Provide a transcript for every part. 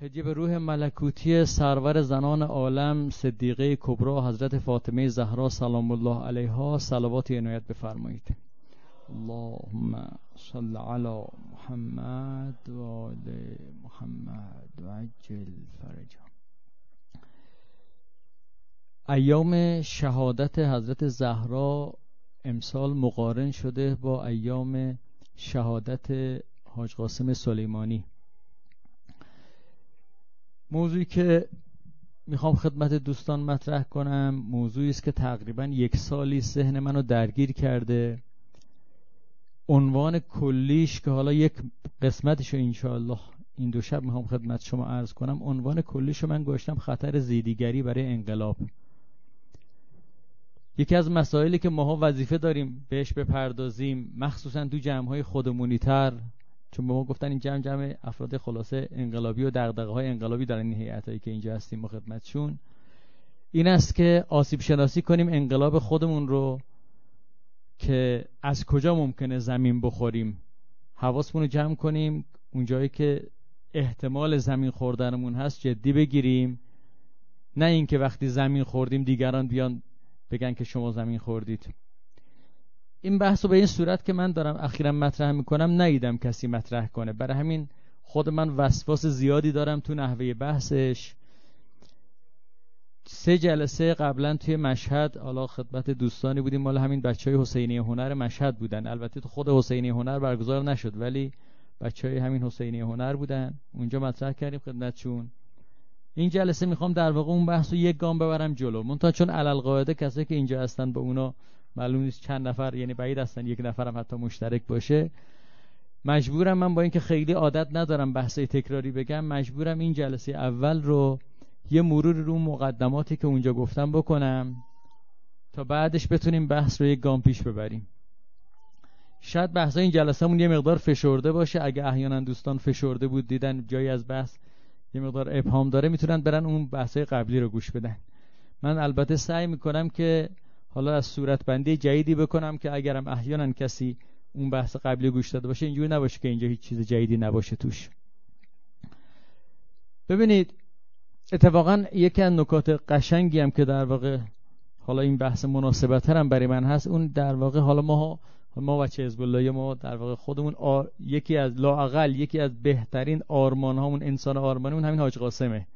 هدیه به روح ملکوتی سرور زنان عالم صدیقه کبرا حضرت فاطمه زهرا سلام الله علیها صلوات عنایت بفرمایید. اللهم صل علی محمد و آل محمد و عجل فرجا ایام شهادت حضرت زهرا امسال مقارن شده با ایام شهادت حاج قاسم سلیمانی. موضوعی که می‌خوام خدمت دوستان مطرح کنم موضوعی است که تقریبا یک سالی ذهن منو درگیر کرده. عنوان کلیش که حالا یک قسمتشو انشاءالله این دو شب می‌خوام خدمت شما عرض کنم عنوان کلیشو من گوشتم خطر زیدیگری برای انقلاب. یکی از مسائلی که ماها وظیفه داریم بهش بپردازیم مخصوصا تو جمعهای خودمونی تر چون به ما گفتن این جمع جمع افراد خلاصه انقلابی و دغدغه های انقلابی دارن این هیئتایی که اینجا هستیم خدمتشون این است که آسیب شناسی کنیم انقلاب خودمون رو که از کجا ممکنه زمین بخوریم. حواسمون رو جمع کنیم. اونجایی که احتمال زمین خوردنمون هست جدی بگیریم. نه اینکه وقتی زمین خوردیم دیگران بیان بگن که شما زمین خوردید. این بحث رو به این صورت که من دارم اخیرا مطرح می‌کنم نیدم کسی مطرح کنه. برای همین خود من وسواس زیادی دارم تو نحوه بحثش. سه جلسه قبلا توی مشهد حالا خدمت دوستانی بودیم مال همین بچه های حسینی هنر مشهد بودن. البته تو خود حسینی هنر برگزار نشد ولی بچه های همین حسینی هنر بودن. اونجا مطرح کردیم خدمتشون. این جلسه می‌خوام در واقع اون بحث رو یک گام ببرم جلو. منتها چون علل قاعده کسایی که اینجا هستن با اونا معلوم نیست چند نفر یعنی بعید هستن یک نفرم حتی مشترک باشه. مجبورم من با اینکه خیلی عادت ندارم بحثای تکراری بگم مجبورم این جلسه اول رو یه مرور رو مقدماتی که اونجا گفتم بکنم تا بعدش بتونیم بحث رو یک گام پیش ببریم. شاید بحث این جلسهمون یه مقدار فشرده باشه. اگه احیانا دوستان فشرده بود دیدن جایی از بحث یه مقدار ابهام داره می‌تونن برن اون بحثای قبلی رو گوش بدن. من البته سعی می‌کنم که حالا از صورت بندی جدیدی بکنم که اگرم احیانا کسی اون بحث قبلی گوش داده باشه اینجوری نباشه که اینجا هیچ چیز جدیدی نباشه توش. ببینید اتفاقا یکی از نکات قشنگی هم که در واقع حالا این بحث مناسبت هم برای من هست اون در واقع حالا ما ما بچه حزب الله ما در واقع خودمون یکی از لااقل یکی از بهترین آرمان هامون انسان آرمانمون همین حاج قاسمه.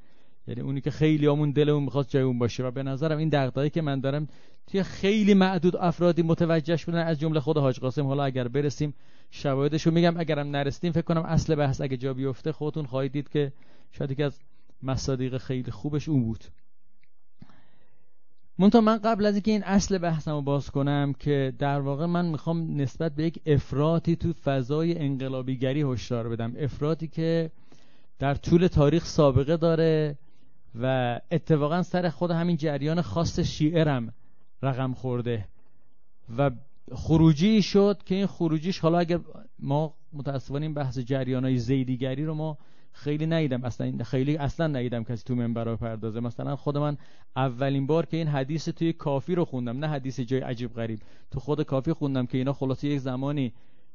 یعنی اونی که خیلی همون دلمون می‌خواست جای اون باشه. و به نظرم این دغدغه‌ای که من دارم توی خیلی معدود افرادی متوجه شدن از جمله خود حاج قاسم. حالا اگر برسیم شواهدشو میگم. اگرم نرسیدیم فکر کنم اصل بحث اگه جا بیفته خودتون خواهید دید که شاید یکی از مصادیق خیلی خوبش اون بود. منتها من قبل از اینکه این اصل بحثم رو باز کنم که در واقع من می‌خوام نسبت به یک افراطی تو فضای انقلابیگری هشدار بدم. افراطی که در طول تاریخ سابقه داره و اتفاقا سر خود همین جریان خاص شیعرم رقم خورده. و خروجی شد که این خروجیش حالا اگر ما متاسفانه این بحث جریان های زیدیگری رو ما خیلی ندیدم. اصلا خیلی اصلا ندیدم کسی تو منبر پردازه. مثلا خود من اولین بار که این حدیث توی کافی رو خوندم نه حدیث جای عجیب غریب. تو خود کافی خوندم که اینا خلاصه یک زمانی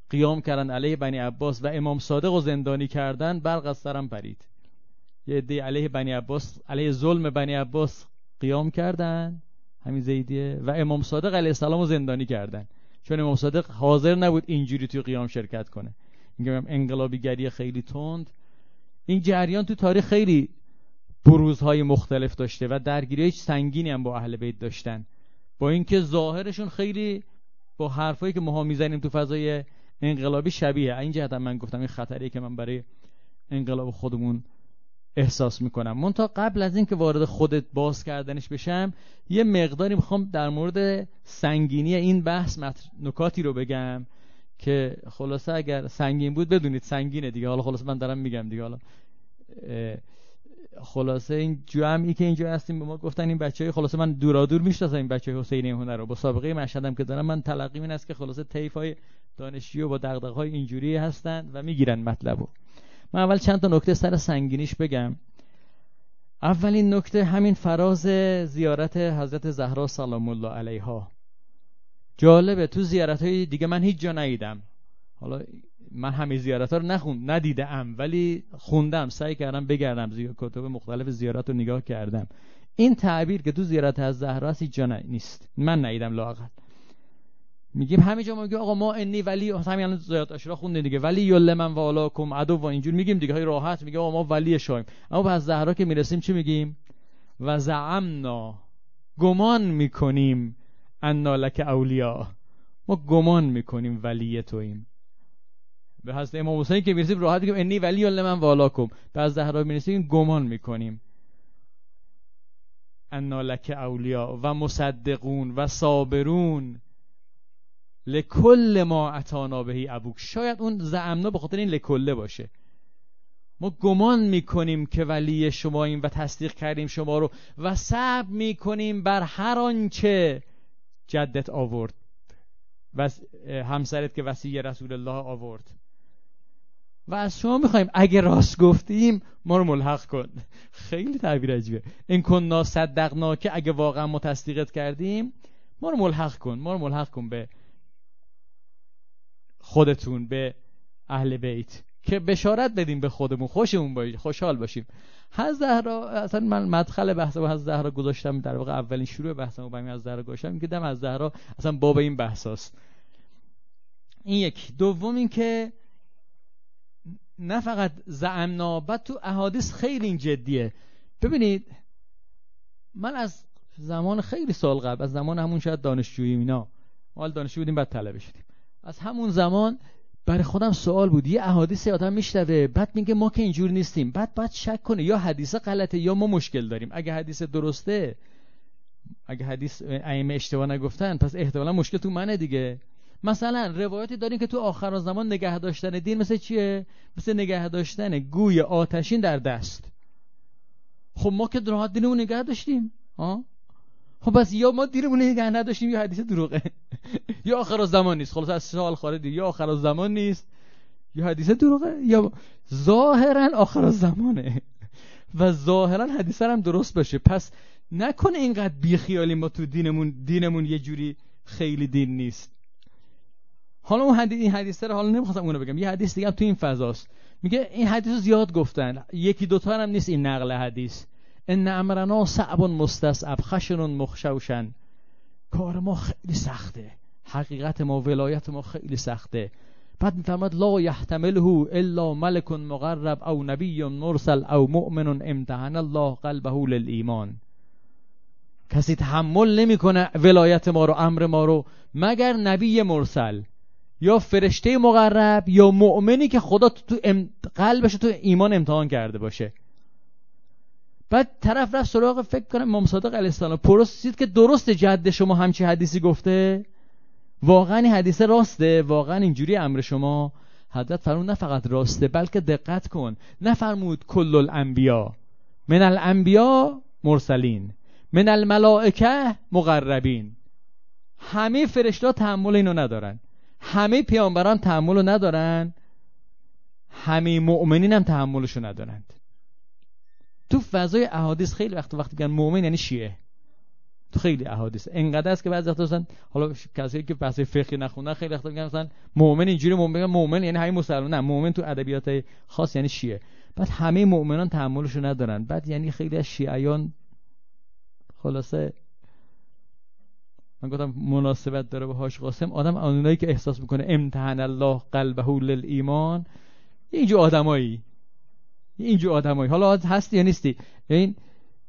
قیام کردن علیه بنی عباس و امام صادق و زندانی کردن برق از سرم پرید. یه عده علیه بنی عباس علیه ظلم بنی عباس قیام کردن همین زیدیه و امام صادق علیه السلام رو زندانی کردن. چون امام صادق حاضر نبود اینجوری توی قیام شرکت کنه. میگم انقلابیگری خیلی تند. این جریان تو تاریخ خیلی بروزهای مختلف داشته و درگیری سنگینی هم با اهل بیت داشتن. با اینکه ظاهرشون خیلی با حرفایی که ماها می‌زنیم تو فضای انقلابی شبیه. این جهت من گفتم این خطری که من برای انقلاب خودمون احساس می‌کنم. من تا قبل از اینکه وارد خودت باز کردنش بشم یه مقداری می‌خوام در مورد سنگینی این بحث نکاتی رو بگم که خلاصه اگر سنگین بود بدونید سنگینه دیگه. حالا خلاصه من دارم میگم دیگه. حالا خلاصه این جمعی که اینجا هستیم به ما گفتن این بچه های خلاصه من دورادور می‌شناسم این بچه های حسینی هنر رو. با سابقه مشهدم که دارم من تلقی این است که خلاصه طیف های دانشجو با دغدغه های اینجوری هستن و می‌گیرن مطلبو. من اول چند تا نکته سر سنگینیش بگم. اولین نکته همین فراز زیارت حضرت زهرا سلام الله علیها. جالبه تو زیارت های دیگه من هیچ جا ندیدم. حالا من همه زیارت ها رو نخوند ندیدم ولی خوندم سعی کردم بگردم زی... کتب مختلف زیارت رو نگاه کردم. این تعبیر که تو زیارت از زهرا هست جا نیست. من ندیدم لاقل میگیم همینجا ما میگیم آقا ما انی ولی همین الان زیارت اشرا خوندیم دیگه. ولی یل من والاکم عدو و اینجور میگیم دیگه های راحت میگه آقا ما ولی شایم. اما پس زهرا که می‌رسیم چی میگیم؟ و زعمنا گمان می‌کنیم انا لک اولیا. ما گمان می‌کنیم ولی تویم به حضرت امام حسین که می‌رسیم راحت میگیم انی ولی من والاکم. به از زهرا می‌رسیم گمان می‌کنیم. انا لک اولیا. و مصدقون و صابرون. لکل ما اتانا بهی ابوک. شاید اون زعمنا به خاطر این لکله باشه. ما گمان می‌کنیم که ولی شما این و تصدیق کردیم شما رو و صبر می‌کنیم بر هر آنچه جدت آورد. و همسرت که وسیع رسول الله آورد. و از شما می‌خوایم اگه راست گفتیم ما رو ملحق کن. خیلی تعبیر عجیبه. این کن صدقنا که اگه واقعا ما تصدیقت کردیم ما رو ملحق کن. ما رو ملحق کن به خودتون به اهل بیت که بشارت بدیم به خودمون. خوشمون باشیم خوشحال باشیم. حضرت زهرا اصلا من مدخل بحث با حضرت زهرا گذاشتم در واقع اولین شروع بحثم با از زهرا گذاشتم که دم از زهرا اصلا باب این بحثاست این یک. دوم این که نه فقط زعمنا بعد تو احادیث خیلی این جدیه. ببینید من از زمان خیلی سال قبل از زمان همون شاید دانشجویی اینا. ما دانشجو بودیم بعد طلبه شدیم. از همون زمان برای خودم سوال بود. یه احادیث آدم میشنوه بعد میگه ما که اینجور نیستیم. بعد بعد شک کنه یا حدیث غلطه یا ما مشکل داریم. اگه حدیث درسته اگه حدیث ائمه اشتباه نگفتن پس احتمالا مشکل تو منه دیگه. مثلا روایتی داریم که تو آخر زمان نگه داشتن دین مثل چیه؟ مثل نگه داشتن گوی آتشین در دست. خب ما که راحت دینمون نگه داشتیم ها؟ خب بس یا ما دیرمون نگه نداشتیم یا حدیث دروغه. یا آخر زمان نیست. خلاص از سوال خارج یا آخر زمان نیست یا حدیث دروغه یا ظاهرا آخر زمانه. و ظاهرا حدیث هم درست باشه. پس نکنه اینقدر بیخیالی ما تو دینمون دینمون یه جوری خیلی دین نیست. حالا اون حدیث این حدیث رو حالا نمی‌خواستم اونو بگم. یه حدیث دیگه هم تو این فضاست. میگه این حدیث زیاد گفتن. یکی دوتا هم نیست این نقل حدیث. ان امرنا صعب مستصعب خشن مخشوشن. کار ما خیلی سخته. حقیقت ما ولایت ما خیلی سخته. بعد می‌فهمد لا یحتمله الا ملک مقرب او نبی مرسل او مؤمن امتحن الله قلبه للایمان. کسی تحمل نمی‌کنه ولایت ما رو امر ما رو مگر نبی مرسل یا فرشته مقرب یا مؤمنی که خدا تو, تو قلبش تو ایمان امتحان کرده باشه. بعد طرف رفت سراغ فکر کنم امام صادق علیه السلام پرسید که درست جد شما همچی حدیثی گفته؟ واقعا این حدیث راسته؟ واقعا اینجوری امر شما؟ حضرت فرمود نه فقط راسته بلکه دقت کن. نفرمود کل الانبیا. من الانبیا مرسلین. من الملائکه مقربین. همه فرشتا تحمل اینو ندارن. همه پیامبران تحمل ندارن. همه مؤمنین هم تحملشو ندارند. تو فضای احادیث خیلی وقت وقتی میگن مؤمن یعنی شیعه. خیلی احادیث. انقدر است که بعضی وقتا مثلا حالا کسایی که بحث فقهی نخوندن خیلی وقتا میگن مثلا مؤمن اینجوری مؤمن مؤمن یعنی همین مسلمان نه مؤمن تو ادبیات خاص یعنی شیعه. بعد همه مؤمنان تحملشو ندارن. بعد یعنی خیلی از شیعیان خلاصه من گفتم مناسبت داره به هاش قاسم. آدم اونایی که احساس می‌کنه امتحان الله قلبه للایمان اینجور آدمایی. اینجور آدمایی. حالا هستی یا نیستی؟ این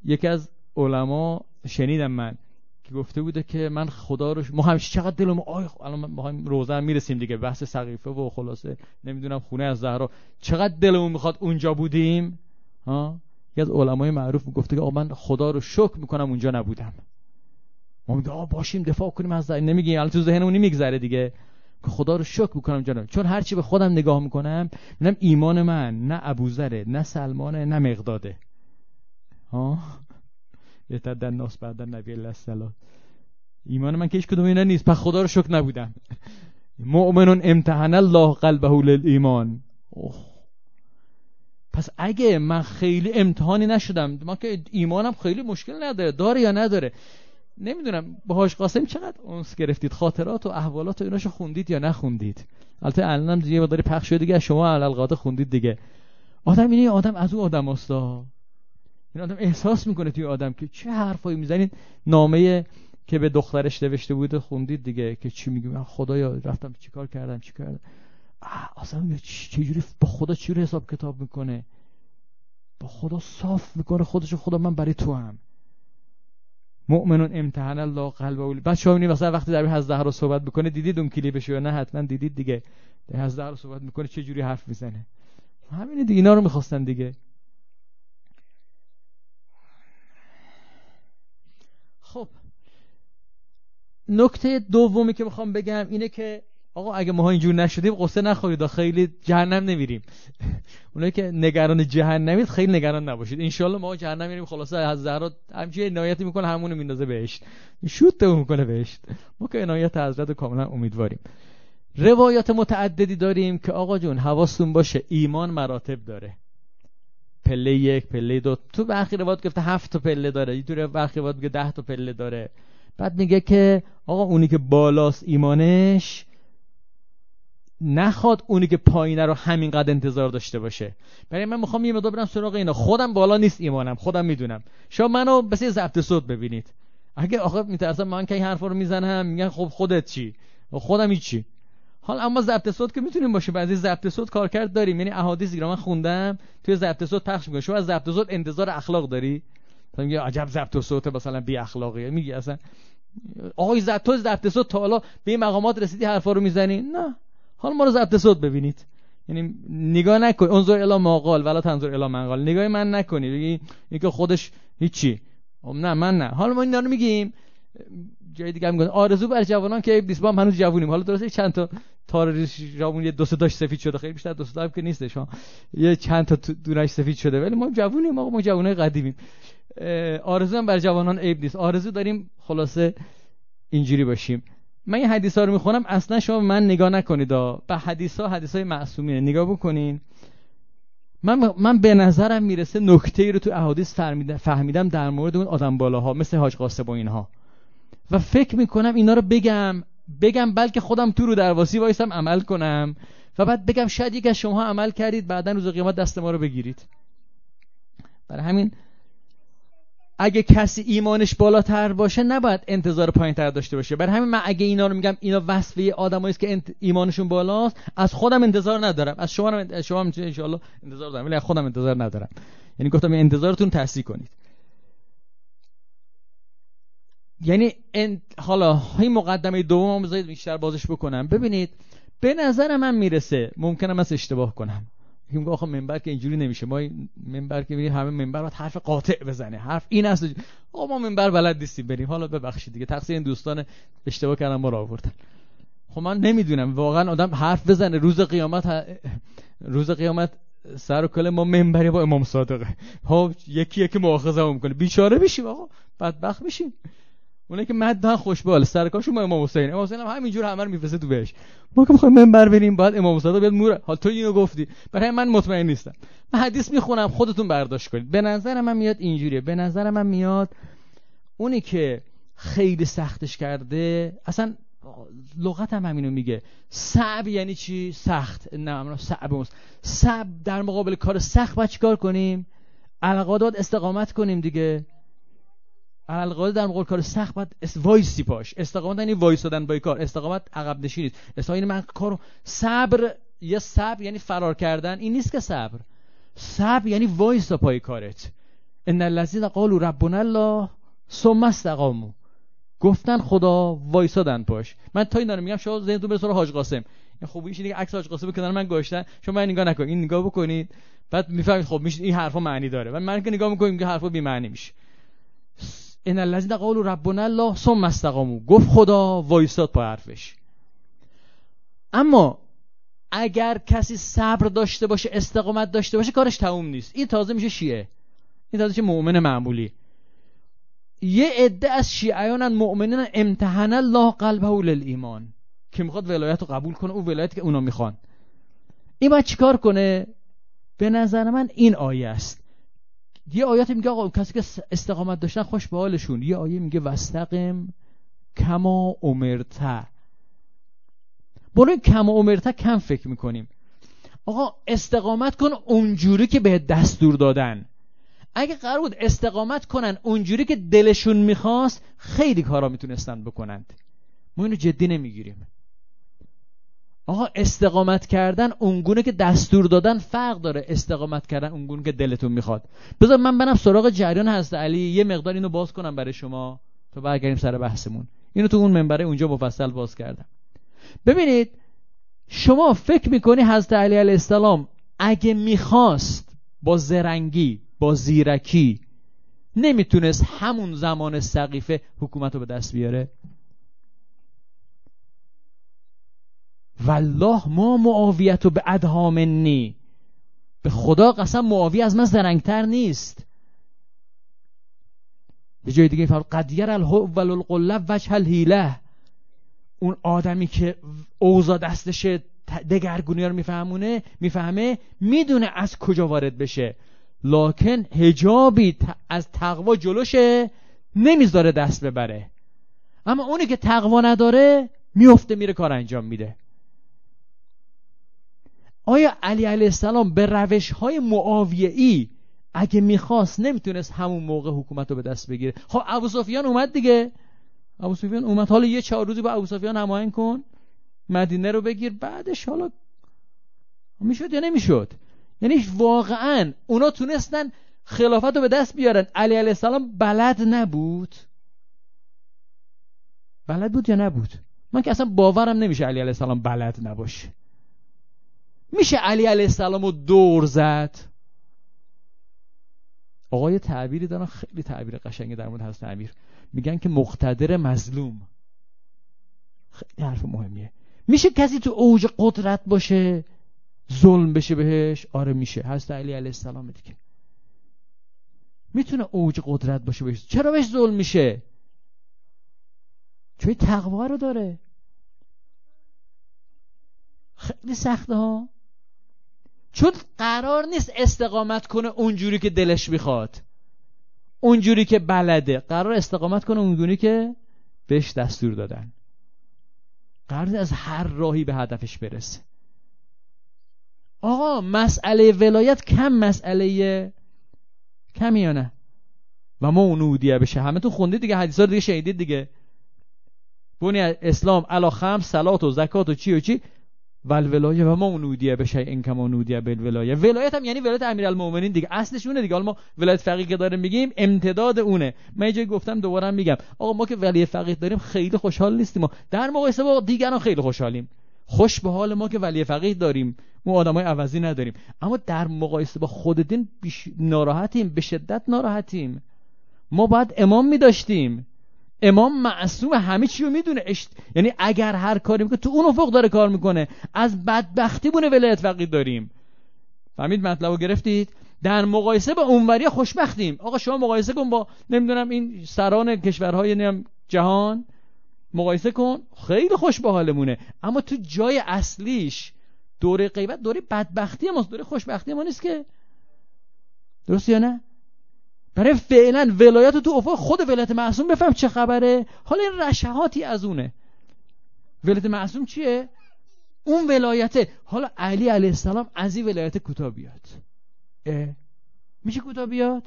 یکی از علما شنیدم من که گفته بوده که من خدا رو ما همیشه چقدر دلم آی الان ما روزه می‌رسیم دیگه بحث سقیفه و خلاصه نمی‌دونم خونه از زهرا. چقدر دلمون می‌خواد اونجا بودیم؟ ها؟ یکی از علمای معروف گفته که من خدا رو شکر می‌کنم اونجا نبودم. ما میگه باشیم دفاع کنیم از زهرا. نمیگیم الان تو ذهنمون نمیگذره دیگه. که خدا رو شکر می‌کنم جانم چون هرچی به خودم نگاه می‌کنم می‌بینم ایمان من نه ابوذره نه سلمانه نه مقداده. ها؟ یتد الناس بعد نبی الله السلام. ایمان من که هیچ کدوم اینا نیست. پس خدا رو شکر نبودم. مؤمن امتحن الله قلبه للایمان. پس اگه من خیلی امتحانی نشدم من که ایمانم خیلی مشکل نداره. داره یا نداره؟ نمی‌دونم. باهاش قاسم چقدر اونس گرفتید؟ خاطرات و احوالات و ایناشو خوندید یا نخوندید؟ البته الانم یه مقداری پخش شده دیگه شما علل خوندید دیگه. آدم اینه آدم از اون آدم هستا این آدم احساس می‌کنه توی آدم که چه حرفایی می‌زنید. نامه که به دخترش نوشته بود خوندید دیگه که چی میگه خدایا رفتم چیکار کردم چی کردم؟ اصلا چجوری با خدا چجوری حساب کتاب می‌کنه؟ با خدا صاف می‌کنه خودشو خدا من برای تو هم. مؤمنون امتحان الله قلب اولی. بعد شما مثلا وقتی در حضرت رو صحبت می‌کنه دیدید اون کلیپش یا نه؟ حتما دیدید دیگه. در حضرت رو صحبت می‌کنه چه جوری حرف می‌زنه؟ همینه دیگه اینا رو می‌خواستن دیگه. خب نکته دومی که می‌خوام بگم اینه که آقا اگه ما اینجور نشدیم قصه نخورید خیلی جهنم نمیریم. اونایی که نگران جهنمید خیلی نگران نباشید. انشالله ما جهنم میریم خلاصه از زهرا همچین عنایتی می‌کنه همونو میندازه بهشت. شوت می‌کنه بهشت. ما که عنایت حضرت کاملا امیدواریم. روایات متعددی داریم که آقا جون حواستون باشه ایمان مراتب داره. پله یک پله دو. تو برخی روایات گفته هفت تا پله داره یه طور برخی روایات میگه ده تا پله داره. بعد میگه که آقا اونی که بالاست ایمانش نخواد اونی که پایینه رو همینقدر انتظار داشته باشه. برای من می‌خوام یه مدار برم سراغ اینا. خودم بالا نیست ایمانم خودم می‌دونم. شما منو بس یه ضبط صوت ببینید. اگه آخه میترسم من که این حرفا رو می‌زنم میگن خب خودت چی؟ خودم چی حال اما ضبط صوت که می‌تونیم باشه. بعضی ضبط صوت کارکرد داریم. یعنی احادیثی رو من خوندم توی ضبط صوت پخش می‌کنه. شما از ضبط صوت انتظار اخلاق داری؟ تو میگه عجب ضبط صوت مثلا بی اخلاقیه. میگی اصلا آقای ضبط تو ضبط صوت تا حالا به این مقامات رسیدی حرفا رو می‌زنی؟ نه. حالا ما رو ضبط صوت ببینید. یعنی نگاه نکن. انظر الی ما قال ولا تنظر الی من قال نگاه من نکنی. بگی اینکه خودش هیچی. خب نه من نه. حالا ما این رو میگیم. جای دیگه میگن آرزو بر جوانان که دیس با هنوز جوونیم. حالا درسته چند تا تار جوون یه دو داش سفید شده. خیلی بیشتر دو سه که نیستش ها. یه چند تا دونش سفید شده. ولی ما جوونیم ما ما جوانای قدیمیم. آرزو هم بر جوانان عیب نیست. آرزو داریم خلاصه اینجوری باشیم. من این حدیث ها رو می‌خونم. اصلا شما من نگاه نکنید به ها حدیث های معصومینه نگاه بکنین. من, من به نظرم می‌رسه نکته ای رو تو احادیث فهمیدم در مورد اون آدم بالاها مثل حاج قاسم و اینها. و فکر می‌کنم اینا رو بگم بگم بلکه خودم تو رو درواسی وایسم عمل کنم و بعد بگم شاید یک از شما عمل کردید بعدا روز قیامت دست ما رو بگیرید. برای همین اگه کسی ایمانش بالاتر باشه نباید انتظار پایین تر داشته باشه. برای همین من اگه اینا رو میگم اینا وصفه آدمایی است که ایمانشون بالاست از خودم انتظار ندارم. از شما هم شما هم ان انتظار دارم ولی خودم انتظار ندارم. یعنی گفتم انتظارتون تصحیح کنید. یعنی حالا این مقدمه دوم بذارید بیشتر بازش بکنم. ببینید به نظر من می‌رسه ممکنم از اشتباه کنم. میگم آخه منبر که اینجوری نمیشه. ما منبر که میگیم همه منبر باید حرف قاطع بزنه. حرف این است. آقا ما منبر بلد نیستیم بریم. حالا ببخشید دیگه. تقصیر این دوستان اشتباه کردن ما رو آوردن. خب من نمی‌دونم. واقعا آدم حرف بزنه. روز قیامت روز قیامت سر و کل ما منبری با امام صادقه. ها یکی یکی مؤاخذه می‌کنه. بیچاره میشیم آقا. بدبخت میشیم. اونایی که مدن خوشبال سرکاشون ما امام حسین امام حسین هم همینجور همه رو تو بهش. ما که می‌خوایم منبر بریم بعد امام حسین بیاد مور حال تو اینو گفتی. برای من مطمئن نیستم. من حدیث می‌خونم خودتون برداشت کنید. به نظر من میاد اینجوریه. به نظر من میاد اونی که خیلی سختش کرده اصلا لغت هم همینو میگه. صعب یعنی چی؟ سخت. نه صعب صعب در مقابل کار سخت باید چیکار کنیم؟ القادات استقامت کنیم دیگه. القاعده در مقابل کار سخت باید وایسی پاش استقامت یعنی وایسادن با کار. استقامت عقب نشینید استقامت یعنی من کارو صبر یه صبر یعنی فرار کردن. این نیست که صبر. صبر یعنی وایسا پای کارت. ان الذين قالوا ربنا الله ثم استقاموا. گفتن خدا وایسادن پاش. من تا این دارم میگم شما ذهنتون به حاج قاسم. این اینه که عکس حاج قاسم کنار من گذاشتن. شما من نگاه نکنید این نگاه بکنید. بعد می‌فهمید خب میشه این حرفا معنی داره. و من که نگاه می‌کنم که حرفا بی معنی میشه. ان الذين قالوا ربنا الله ثم استقاموا. گفت خدا وایساد پای حرفش. اما اگر کسی صبر داشته باشه استقامت داشته باشه کارش تموم نیست. این تازه میشه شیعه. این تازه میشه مؤمن معمولی. یه عده از شیعیان مؤمنین امتحان الله قلبه للایمان. که می‌خواد ولایت رو قبول کنه او ولایت که اونا می‌خوان. این باید چیکار کنه؟ به نظر من این آیه است. یه آیات میگه آقا کسی که استقامت داشتن خوش به حالشون. یه آیه میگه وستقم کما امرته. برای کم و کم فکر می‌کنیم. آقا استقامت کن اونجوری که به دستور دادن. اگه قرار بود استقامت کنن اونجوری که دلشون می‌خواست خیلی کارا می‌تونستن بکنند. ما اینو جدی نمی‌گیریم. آقا استقامت کردن اونگونه که دستور دادن فرق داره. استقامت کردن اونگونه که دلتون می‌خواد. بذار من برم سراغ جریان حضرت علی. یه مقدار اینو باز کنم برای شما تا برگردیم سر بحثمون. اینو تو اون منبره اونجا مفصل باز کردم. ببینید شما فکر می‌کنی حضرت علی علیه السلام اگه می‌خواست با زرنگی با زیرکی نمی‌تونست همون زمان سقیفه حکومت رو به دست بیاره؟ والله ما معاویت و به ادهامنی به خدا قسم معاوی از من زرنگتر نیست. یه جای دیگه فرق قدیر الهول القلب وجه الهیله. اون آدمی که اوضا دستش دگرگونی رو میفهمونه می‌فهمه می‌دونه از کجا وارد بشه. لکن هجابی از تقوا جلوشه نمی‌ذاره دست ببره. اما اونی که تقوا نداره میفته میره کار انجام میده. آیا علی علیه السلام به روش های معاویه ای اگه می‌خواست نمی‌تونست همون موقع حکومت رو به دست بگیره؟ خب ابو سفیان اومد دیگه. ابو سفیان اومد. حالا یه چهار روزی با ابو سفیان هماهنگ کن. مدینه رو بگیر. بعدش حالا می‌شد یا نمی‌شد؟ یعنی واقعا اونا تونستن خلافت رو به دست بیارن. علی علیه السلام بلد نبود. بلد بود یا نبود؟ من که اصلا باورم نمیشه علی علیه السلام بلد نباشه. میشه علی علیه السلام رو دور زد؟ آقای تعبیری دارن خیلی تعبیر قشنگی در مورد حضرت امیر. میگن که مقتدر مظلوم. خیلی حرف مهمیه. میشه کسی تو اوج قدرت باشه ظلم بشه بهش؟ آره میشه. حضرت علی علیه السلام دیگه. می‌تونه اوج قدرت باشه بهش. چرا بهش ظلم میشه؟ چون تقوا رو داره. خیلی سخته ها. چون قرار نیست استقامت کنه اونجوری که دلش می‌خواد. اونجوری که بلده. قرار استقامت کنه اونجوری که بهش دستور دادن. قرار از هر راهی به هدفش برسه. آقا مسئله ولایت کم مسئله کمی یا نه؟ و ما اونودیه بشه. همه تو خوندید دیگه حدیثا دیگه شهیدید دیگه. بونی اسلام علا خمس سلات و زکات و چی و چی. ولایه و ما اونودیه بشه این کما اونودیه بل ولایه. ولایت هم یعنی ولایت امیرالمومنین دیگه. اصلش اونه دیگه. حالا ما ولایت فقیه که داریم میگیم امتداد اونه. من یه گفتم دوباره میگم. آقا ما که ولی فقیه داریم خیلی خوشحال نیستیم ما. در مقایسه با دیگران خیلی خوشحالیم. خوش به حال ما که ولی فقیه داریم. ما آدمای عوضی نداریم. اما در مقایسه با خود دین ناراحتیم. به شدت ناراحتیم. ما باید امام می داشتیم امام معصوم همه چی رو می‌دونه. یعنی اگر هر کاری می‌کنه تو اون افق داره کار می‌کنه. از بدبختی بونه ولایت فقیه داریم. فهمید مطلب رو گرفتید؟ در مقایسه با اونوری خوشبختیم. آقا شما مقایسه کن با نمی‌دونم این سران کشورهای جهان. مقایسه کن. خیلی خوش به حالمونه اما تو جای اصلیش دوره غیبت دوره بدبختی ماست. دوره خوشبختی ما نیست که. درست یا نه؟ برای فعلا ولایت تو افق خود ولایت معصوم بفهم چه خبره؟ حالا این رشهاتی از اونه. ولایت معصوم چیه؟ اون ولایته حالا علی علیه السلام از این ولایت کوتاه بیاد. میشه کوتاه بیاد؟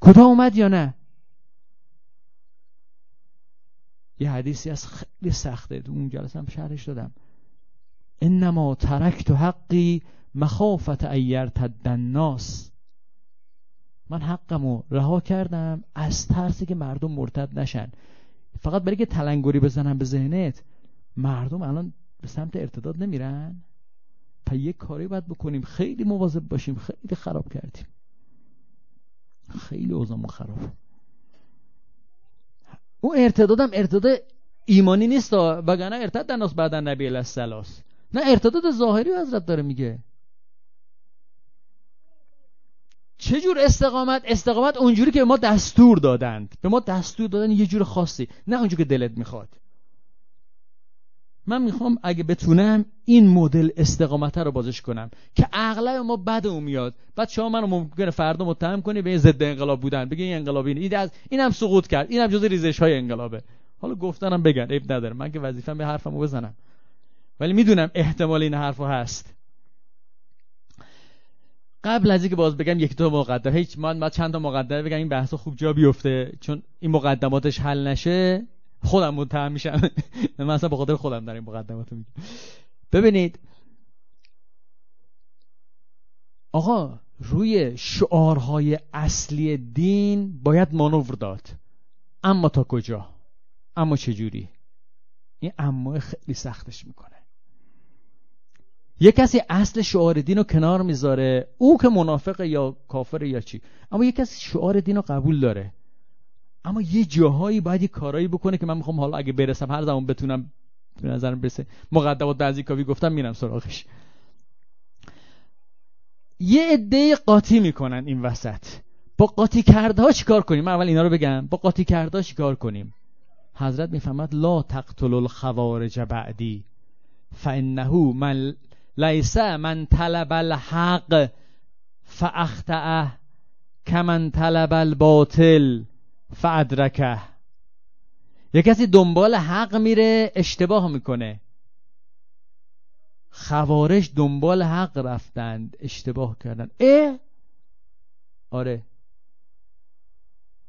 کوتاه اومد یا نه؟ یه حدیثی از خیلی سخته. اون جلسه هم شرحش دادم. انما ترکت حقی مخافت ایر الناس من حقمو رها کردم از ترسی که مردم مرتد نشن. فقط برای که تلنگری بزنم به ذهنت مردم الان به سمت ارتداد نمیرن. پس یک کاری باید بکنیم. خیلی مواظب باشیم. خیلی خراب کردیم. خیلی اوضاعمون خرابه اون ارتدادم ارتداد ایمانی نیست وگرنه ارتد الناس بعد نبی السلاس نه ارتداد ظاهری حضرت داره میگه. چه جور استقامت؟ استقامت اونجوری که به ما دستور دادند. به ما دستور دادن یه جور خاصی. نه اونجوری که دلت می‌خواد. من می‌خوام اگه بتونم این مدل استقامت رو بازش کنم. که اغلب ما بد اون میاد. بعد شما منو ممکنه فردا متهم کنی به ضد انقلاب بودن. بگی این انقلابی این. از اینم سقوط کرد. اینم جز ریزش های انقلابه. حالا گفتنم بگن. عیب نداره. من که وظیفم به حرفمو بزنم. ولی می‌دونم احتمال این حرفا هست. قبل از اینکه باز بگم یک دو مقدمه هیچ من ما چند تا مقدمه بگم این بحث خوب جا بیفته. چون این مقدماتش حل نشه خودم متهم میشم. من اصلا به خاطر خودم در این مقدمات میگم. ببینید. آقا روی شعارهای اصلی دین باید مانور داد. اما تا کجا؟ اما چجوری؟ این اما خیلی سختش می‌کنه. یه کسی اصل شعار دین رو کنار می‌ذاره او که منافق یا کافر یا چی. اما یه کسی شعار دین رو قبول داره. اما یه جاهایی باید یه کارایی بکنه که من می‌خوام حالا اگه برسم هر زمان بتونم به نظرم برسه. مقدمات بعضی کافی گفتم میرم سراغش. یه عده قاطی می‌کنن این وسط. با قاطی کرده ها چیکار کنیم؟ من اول اینا رو بگم. با قاطی کرده ها چیکار کنیم؟ حضرت می‌فهمد لا تقتل الخوارج بعدی فانه من لیس من طلب الحق فاخطأه کمن طلب الباطل فادرکه. یه کسی دنبال حق میره اشتباه می‌کنه. خوارش دنبال حق رفتند اشتباه کردن اه؟ آره.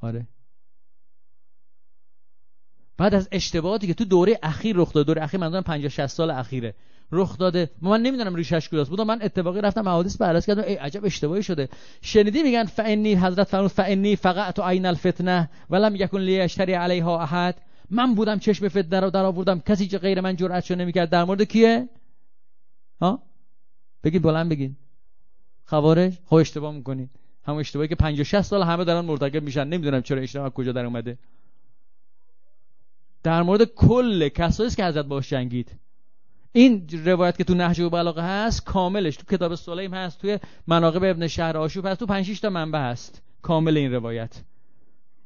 آره. بعد از اشتباهاتی که تو دوره اخیر رخ داده دوره اخیر منظورم 50 60 سال اخیره. رخ داده. من نمی‌دونم ریشش کجاست. بودم من اتفاقی رفتم احادیث بررسی کردم. ای عجب اشتباهی شده. شنیدی میگن فانی حضرت فرمود فانی فقط عین الفتنه ولم یکن لیشتری علیها احد من بودم چشم فتنه رو در آوردم. کسی که غیر من جرأت نمی‌کرد. در مورد کیه؟ ها؟ بگید بلند بگید. خوارج خب اشتباه می‌کنید. همون اشتباهی که 50 60 سال همه دارن مرتکب میشن. نمی‌دونم چرا اشتباه کجا در اومده. در مورد کل کسایی که حضرت باش جنگید. این روایت که تو نهج و بلاغه هست کاملش تو کتاب سلیم هست توی مناقب ابن شهر آشوب هست تو 5 تا منبع هست. کامل این روایت.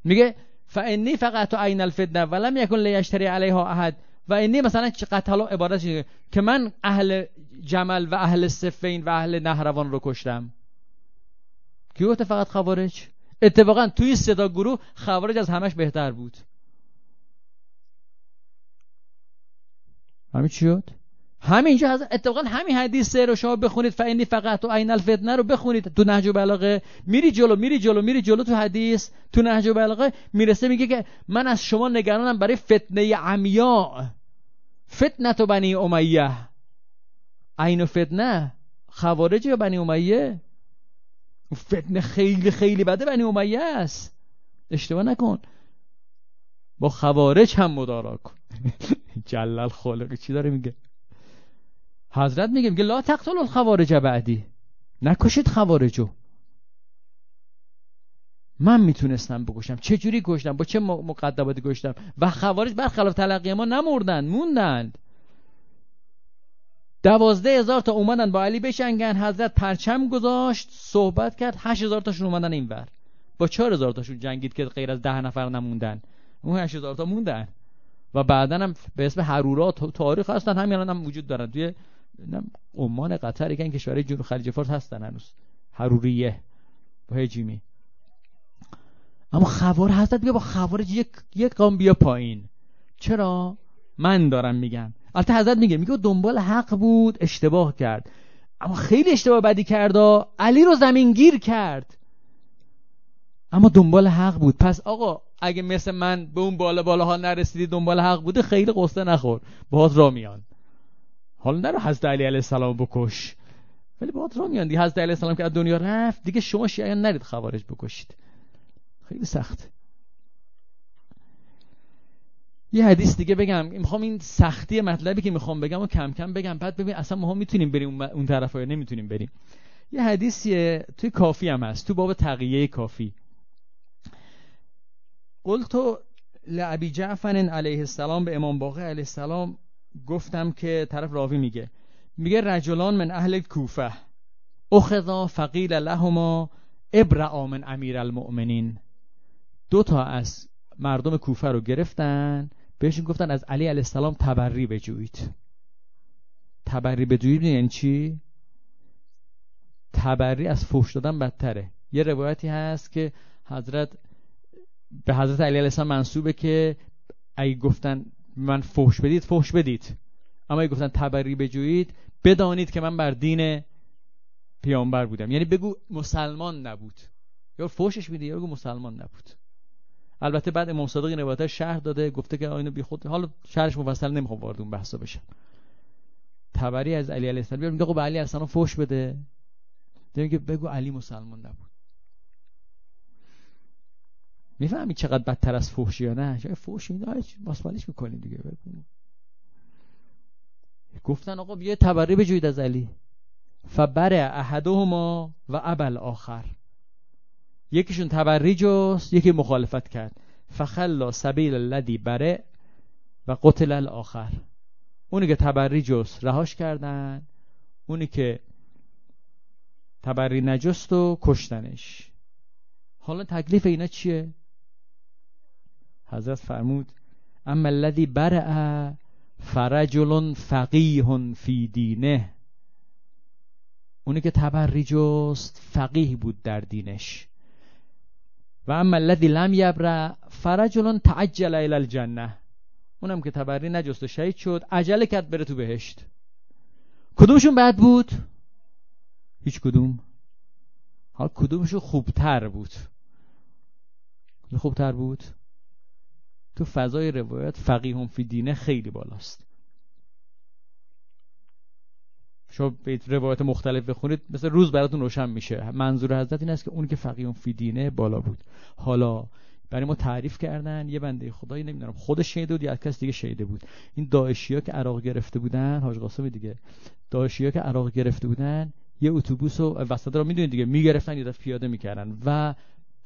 میگه فانی فقط عین الفتنه ولم یکن لیشتری علیها احد و اینی مثلا قتلا عبارت که من اهل جمل و اهل سفین و اهل نهروان رو کشتم. کی گفته فقط خوارج؟ اتفاقا توی صدا گروه خوارج از همش بهتر بود. همین چی شد؟ همینجا اتفاقا همین حدیث رو شما بخونید فعنی فقط و عین الفتنه رو بخونید. تو نهج و بلاغه میری جلو میری جلو میری جلو تو حدیث تو نهج و بلاغه می‌رسه میگه که من از شما نگرانم برای فتنه عمیا فتنه بنی امیه. عین فتنه خوارج یا بنی امیه؟ فتنه خیلی خیلی بده بنی امیه است. اشتباه نکن. با خوارج هم مدارا کن. جلال خالقی چی داره میگه؟ حضرت میگه میگه لا تقتل الخوارج بعدی. نکشید خوارجو من می‌تونستم بکشم. چه جوری کشتم؟ با چه مقدماتی کشتم؟ و خوارج برخلاف تلقی ما نمردند موندند دوازده هزار تا اومدن با علی بشنگن. حضرت پرچم گذاشت صحبت کرد. هشت هزار تاشون اومدن این بر با چهار هزار تاشون جنگید که غیر از ده نفر نموندن. اون هشت هزار تا موندن. و بعدا هم به اسم حرورات تاریخ هستن. همین هم وجود دارن. توی عمان قطر یکن کشورهای جنوب خلیج فارس هستن هنوز. حروریه با هجیمی اما خوار حضرت بگه با خوارج یک یک قام بیا پایین. چرا؟ من دارم میگم. البته حضرت میگه میگه دنبال حق بود اشتباه کرد. اما خیلی اشتباه بدی کرد علی رو زمین گیر کرد. اما دنبال حق بود. پس آقا اگه مثل من به اون بالا بالاها نرسیدی دنبال حق بوده خیلی قصه نخور. باز را میان. حالا نرو حضرت علی علیه السلام بکش. ولی باز را میان دیگه حضرت علیه السلام که از دنیا رفت. دیگه شما شیعیان نرید خوارج بکشید. خیلی سخت. یه حدیث دیگه بگم. می‌خوام این سختی مطلبی که می‌خوام بگم و کم کم بگم. بعد ببین اصلا ما می‌تونیم بریم اون طرف یا نمی‌تونیم بریم. یه حدیثیه توی کافی هم هست. تو باب تقیه کافی. قلتو لعبی جعفر علیه السلام به امام باقر علیه السلام گفتم که طرف راوی میگه. میگه رجلان من اهل کوفه. اخذا فقیل لهما ابرعا من امیر المؤمنین. دو تا از مردم کوفه رو گرفتن. بهشون گفتن از علی علیه السلام تبری بجویید. تبری بجویید یعنی چی؟ تبری از فوش دادن بدتره. یه روایتی هست که حضرت به حضرت علی علیه السلام منصوبه که اگه گفتن من فحش بدید فحش بدید. اما گفتن تبری بجویید بدانید که من بر دین پیامبر بودم. یعنی بگو مسلمان نبود. یا فوشش میده یا بگو مسلمان نبود. البته بعد امام صادق این روایت شهر داده گفته که آینه بی خود حالا شهرش مفصل نمی‌خوام وارد اون بحثا بشم. تبری از علی علیه السلام میگه خب علی اصلا فوش بده. میگه بگو علی مسلمان نبود. می‌فهمی چقدر بدتر از فحشی یا نه؟ جای فحش میده ماسمالش می‌کنیم دیگه گفتن آقا بیا تبری بجوید از علی. فبر احدهما و ابل آخر یکیشون تبری جست یکی مخالفت کرد. فخلا سبیل الذی بره و قتل الاخر. اونی که تبری جست رهاش کردن. اونی که تبری نجست و کشتنش. حالا تکلیف اینا چیه؟ حضرت فرمود اما الذی برع فرجل فقیه فی دینه. اونی که تبری جست فقیه بود در دینش. و اما الذی لم یبرع فرجل تعجل الى الجنه اونم که تبری نجست و شهید شد عجله کرد بره تو بهشت. کدومشون بد بود؟ هیچ کدوم. حال کدومشون خوبتر بود؟ خوبتر بود؟ تو فضای روایت فقیه فی دینه خیلی بالاست. شما به روایت مختلف بخونید مثل روز براتون روشن میشه. منظور حضرت این است که اون که فقیه فی دینه بالا بود. حالا برای ما تعریف کردن یه بنده خدایی نمی‌دونم خودش شهیده بود یا کس دیگه شهیده بود. این داعشی ها که عراق گرفته بودن حاج قاسم دیگه داعشی ها که عراق گرفته بودن یه اتوبوس رو وسط رو می‌دونید دیگه می‌گرفتن یه پیاده می‌کردن و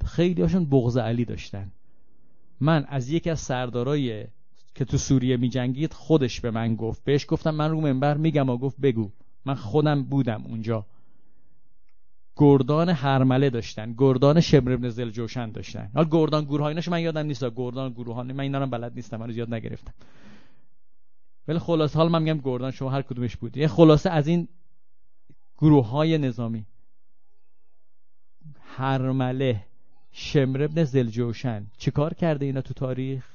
خیلی هاشون بغض علی داشتن. من از یکی از سردارای که تو سوریه میجنگید خودش به من گفت. بهش گفتم من رو منبر میگم و گفت بگو. من خودم بودم اونجا. گردان هرمله داشتن گردان شمر ابن زلجوشن داشتن. حالا گردان گروه هایناش من یادم نیست. گردان گروه من اینا رو بلد نیستم من یاد نگرفتم. ولی خلاصه حال من میگم گردان شما هر کدومش بود. یه خلاصه از این گروه های نظامی. هرمله شمر ابن زلجوشن چیکار کرده اینا تو تاریخ؟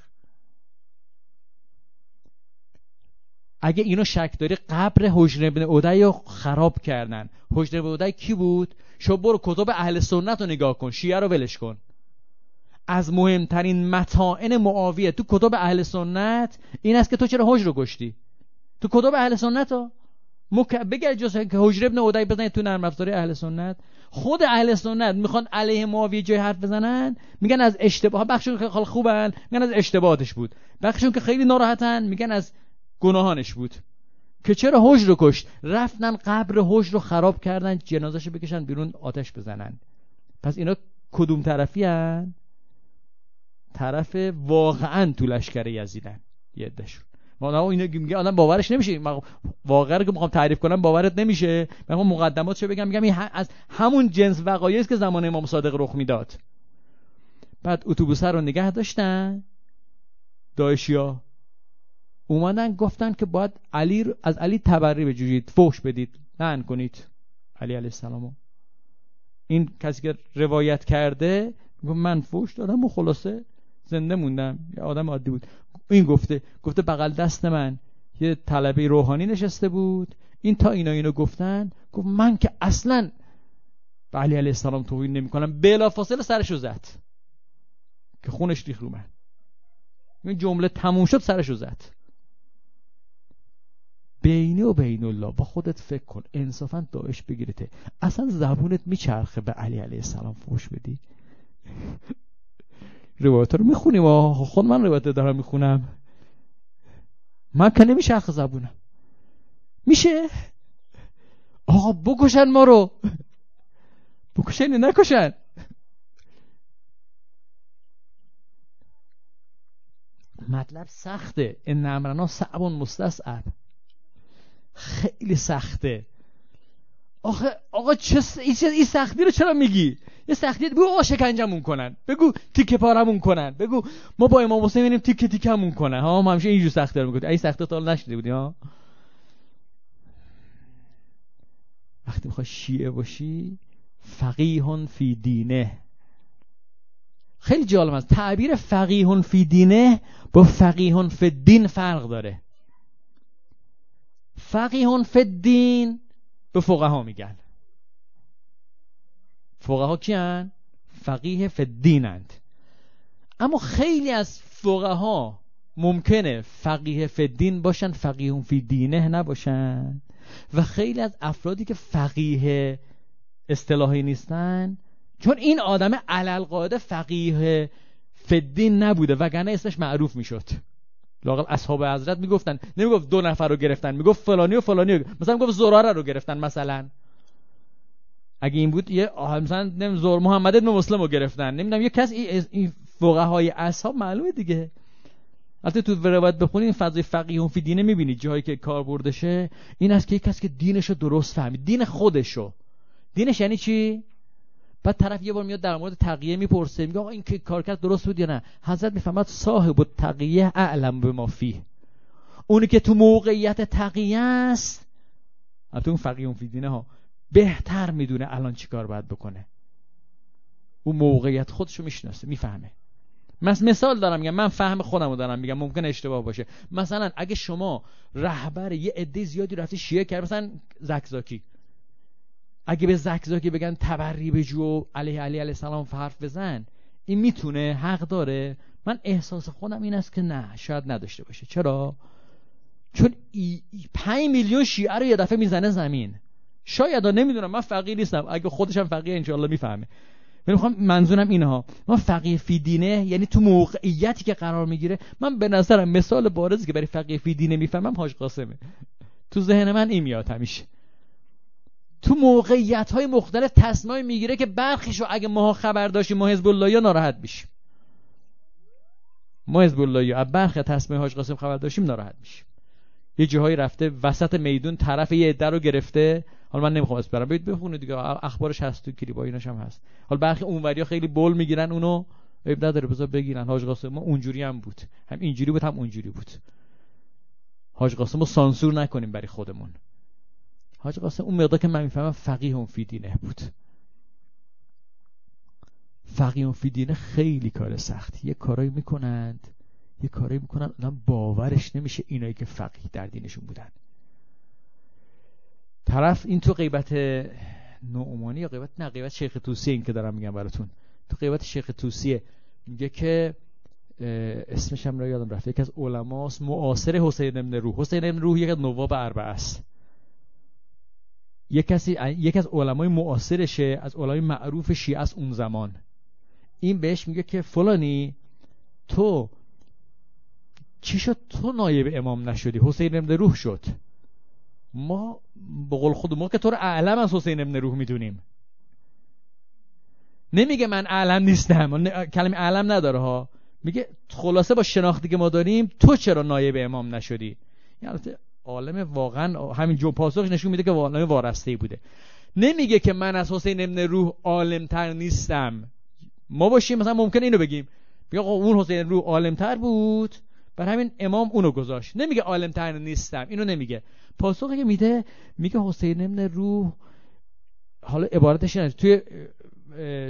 اگه اینو شک داری قبر حجر ابن اودی رو خراب کردن. حجر ابن اودی کی بود؟ شو برو کتب اهل سنت رو نگاه کن شیعه رو ولش کن. از مهمترین متائن معاویه تو کتب اهل سنت این است که تو چرا حجر رو گشتی تو کتب اهل سنت ها؟ مک... بگرد جز که حجر ابن اودی بزنید تو نرم افزاری اهل سنت. خود اهل سنت می‌خوان علیه معاویه جای حرف بزنن؟ میگن از اشتباه بخشون که خیلی خوبن میگن از اشتباهاتش بود. بخشون که خیلی ناراحتن میگن از گناهانش بود. که چرا حجر رو کشت؟ رفتن قبر حجر رو خراب کردن جنازش رو بکشن بیرون آتش بزنن. پس اینا کدوم طرفی هن؟ طرف واقعا تو لشکر یزیدن. یه عدهشون. ما اینا میگه آدم باورش نمیشه. واقعا رو که می‌خوام تعریف کنم باورت نمیشه. من مقدماتشو بگم میگم از همون جنس وقایعی که زمان امام صادق رخ می‌داد. بعد اتوبوس رو نگه داشتن داعشیا اومدن گفتن که باید علی از علی تبری بجویید فوش بدید. نه کنید. علی علیه السلام. این کسی که روایت کرده من فوش دادم و خلاصه. زنده موندم. یه آدم عادی بود. این گفته گفته بغل دست من. یه طلبه روحانی نشسته بود. این تا اینا اینو گفتن گفت من که اصلا به علی علیه السلام توهین نمی کنم بلا فاصله سرشو زد. که خونش ریخ رو من. این جمله تموم شد سرشو زد. بینی و بین الله با خودت فکر کن. انصافا داعش بگیرته. اصلا زبونت میچرخه به علی علیه السلام. فوش بدی. روایت رو می‌خونیم و خود من روایت دارم می‌خونم. من که نمیچرخه زبونم. میشه؟ آقا بکشن ما رو. بکشن نکشن. مطلب سخته. این نمرنا صعب مستصعب خیلی سخته. آخه آقا چه این سختی رو چرا میگی؟ یه سختی بگو آقا شکنجمون کنن. بگو تیکه پارمون کنن. بگو ما با امام حسین میریم تیکه تیکمون کنن. ها ما همیشه اینجور سختی رو می‌گفتیم. این سختی تا نشده بودی ها؟ وقتی می‌خوای شیعه باشی فقیهون فی دینه. خیلی جالب است. تعبیر فقیهون فی دینه با فقیهون فی دین فرق داره. فقیهون فی دین به فقها میگن. فقها کیان؟ فقیه فی دینند اما خیلی از فقها ممکنه فقیه فی دین باشن فقیهون فی دینه نباشن. و خیلی از افرادی که فقیه اصطلاحی نیستن چون این آدم علل فقیه فدین نبوده وگرنه اسمش معروف می‌شد. لاقل اصحاب حضرت می‌گفتن. نمی‌گفت دو نفر رو گرفتن می‌گفت فلانی و فلانی رو. مثلا می‌گفت زراره رو گرفتن مثلا. اگه این بود یه مثلا نمی‌دونم زور محمد ابن مسلم رو گرفتن. نمی‌دونم یه کس این فقهای اصحاب معلومه دیگه. البته تو روایت بخونید فضای فقیه فی دینه می‌بینید جایی که کار بردشه این است که یک کسی که دینشو درست فهمید. دین خودشو دینش یعنی چی؟ بعد طرف یه بار میاد در مورد تقیه می‌پرسه میگه آقا این که کار کرد درست بود یا نه؟ حضرت می‌فهمد صاحب تقیه اعلم به ما فی اونی که تو موقعیت تقیه است البته اون فقیه فی دینه ها بهتر می‌دونه الان چیکار باید بکنه. اون موقعیت خودشو می‌شناسه می‌فهمه. مثال دارم میگم من فهم خودمو دارم میگم ممکن اشتباه باشه. مثلا اگه شما رهبر یه عده زیادی رفتی شیعه کرد مثلا زکزاکی. اگه به زکزاکی بگن تبری بجو علیه علی علیه السلام حرف بزن این می‌تونه حق داره. من احساس خودم این است که نه شاید نداشته باشه. چرا؟ چون ای, ای میلیون شیعه رو یه دفعه می‌زنه زمین. شاید نمی‌دونم من فقیر نیستم. اگه خودشم فقیر انشاءالله می‌فهمه. من می‌خوام منظورم اینها. ما فقیه فی دینه یعنی تو موقعیتی که قرار می‌گیره من به نظرم مثال بارزی که برای فقیه فی دینه می‌فهمم حاج قاسمه. تو ذهن من این میاد همیشه. تو موقعیت های مختلف تصمیم می‌گیره که برخیشو اگه ما خبر داشتیم ما حزب الله ناراحت میشیم ما حزب الله از برخی تصمیم حاج قاسم خبر داشتیم ناراحت میشیم یه جاهایی رفته وسط میدون طرف یه عده رو گرفته. حالا من نمی‌خوام اسم برم. بخونید دیگه. اخبارش هست تو کلیپا ایناش هم هست. حالا برخی اونوریا خیلی بول می‌گیرن اونو عیب نداره بذار بگیرن. حاج قاسم ما اونجوری هم بود. هم اینجوری بود هم اونجوری بود. حاج قاسم رو سانسور نکنیم برای خودمون. حاج قاسم اون مقدار که من می‌فهمم فقیه اون فی دینه بود. فقیه اون فی دینه خیلی کار سختی یه کارایی می‌کنند یه کارایی می‌کنن آدم باورش نمیشه اینایی که فقیه در دینشون بودن. طرف این تو غیبت نعمانی یا غیبت نه غیبت شیخ توسی این که دارم میگم براتون. تو غیبت شیخ توسیه میگه که اسمش هم را یادم رفته یکی از علماست معاصر حسین ابن روح. حسین ابن روح یک نواب اربعه است. یک کسی یکی از علمای معاصرشه از علمای معروف شیعه از اون زمان. این بهش میگه که فلانی تو چی شد تو نایب امام نشدی؟ حسین ابن روح شد. ما به قول خود ما که تو رو اعلم از حسین ابن روح می‌دونیم. نمیگه من اعلم نیستم. کلمه اعلم نداره ها. میگه خلاصه با شناختی که ما داریم تو چرا نایب امام نشدی؟ یعنی عالم واقعا همین جو پاسخش نشون میده که عالم وارسته بوده. نمیگه که من از حسین ابن روح عالمتر نیستم. ما باشیم مثلا ممکن اینو بگیم. بگه اون حسین روح عالمتر بود بر همین امام اونو گذاشت. نمیگه عالمتر نیستم اینو نمیگه. پاسخی که میده میگه حسین ابن روح حالا عبارتش اینه توی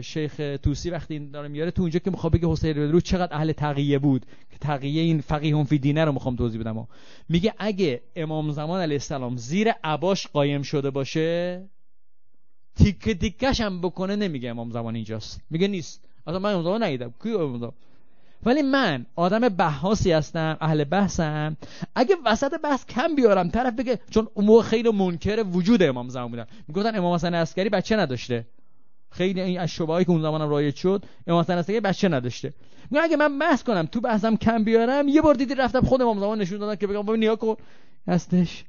شیخ توسی وقتی این داره میاره تو اونجا که می‌خواد بگه حسین ابن روح چقدر اهل تقیه بود که تقیه این فقیه فی دینه رو می‌خوام توضیح بدم. میگه اگه امام زمان علیه السلام زیر عباش قایم شده باشه تیک تیکش هم بکنه نمیگه امام زمان اینجاست. میگه نیست. اصلا من امام زمان ندیدم کی امام زمان؟ ولی من آدم بحاسی هستم اهل بحثم. اگه وسط بحث کم بیارم طرف بگه چون اون خیلی منکر وجود امام زمان بودن. می‌گفتن امام حسن عسکری بچه نداشته. خیلی این از شبههایی که اون زمانم رایج شد امام حسن عسکری بچه نداشته. میگه اگه من بحث کنم تو بحثم کم بیارم یه بار دیدی رفتم خود امام زمان نشون دادن که بگم ببین نیا کن. هستش.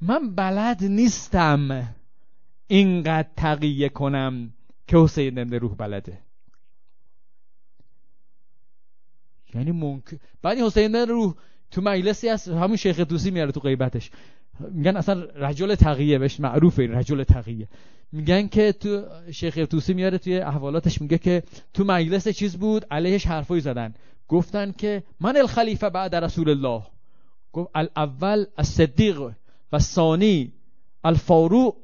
من بلد نیستم اینقدر تقیه کنم که حسین روح بلده. یعنی ممکن بعد این حسین روح تو مجلسی از همون شیخ توسی میاره تو غیبتش. میگن اصلا رجل تقیه بهش معروفه این رجل تقیه. میگن که تو شیخ توسی میاره توی احوالاتش میگه که تو مجلس چیز بود؟ علیهش حرفایی زدن. گفتن که من الخلیفه بعد رسول الله. گفت الاول الصدیق و ثانی الفاروق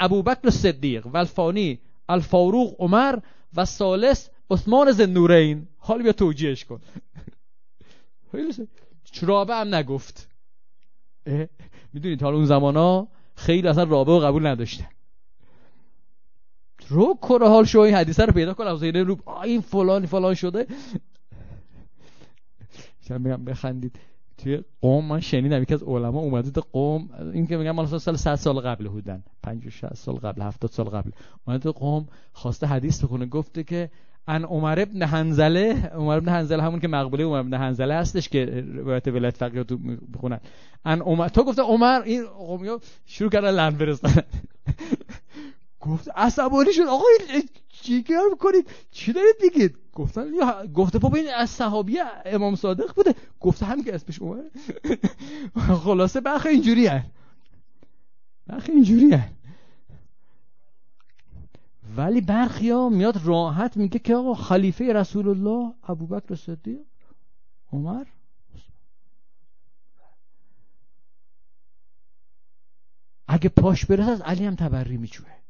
ابو بکر الصدیق و الفانی الفاروق عمر و ثالث عثمان زنورین حالا بیا توجیهش کن. رابع هم نگفت. می‌دونید حالا اون زمان ها خیلی اصلا رابع و قبول نداشتن. رو کره حال شو این حدیثه رو پیدا کنم رو این فلان فلان شده. میگم بخندید. توی قوم من شنیدم یکی از علما اومده تو قوم این که میگم مال سال 100 سال قبل بودن 50 60 سال قبل 70 سال قبل. اومده تو قوم خواسته حدیث بکنه گفته که ان عمر ابن حنزله عمر ابن حنزله همون که مقبوله عمر ابن حنزله هستش که روایت ولایت فقیه تو بخونن. ان عمر تو گفته عمر این قومیا شروع کردن لن برستن گفت عصبانی شد. آقا چی کار می‌کنید؟ چی دارید میگید؟ گفتن گفته بابا این از صحابی امام صادق بوده. گفته هم که اسمش عمر خلاصه بخ اینجوری هست. بخ اینجوری هست. ولی برخی ها میاد راحت میگه که آقا خلیفه رسول الله ابوبکر صدیق عمر. اگه پاش برسه از علی هم تبری میچوه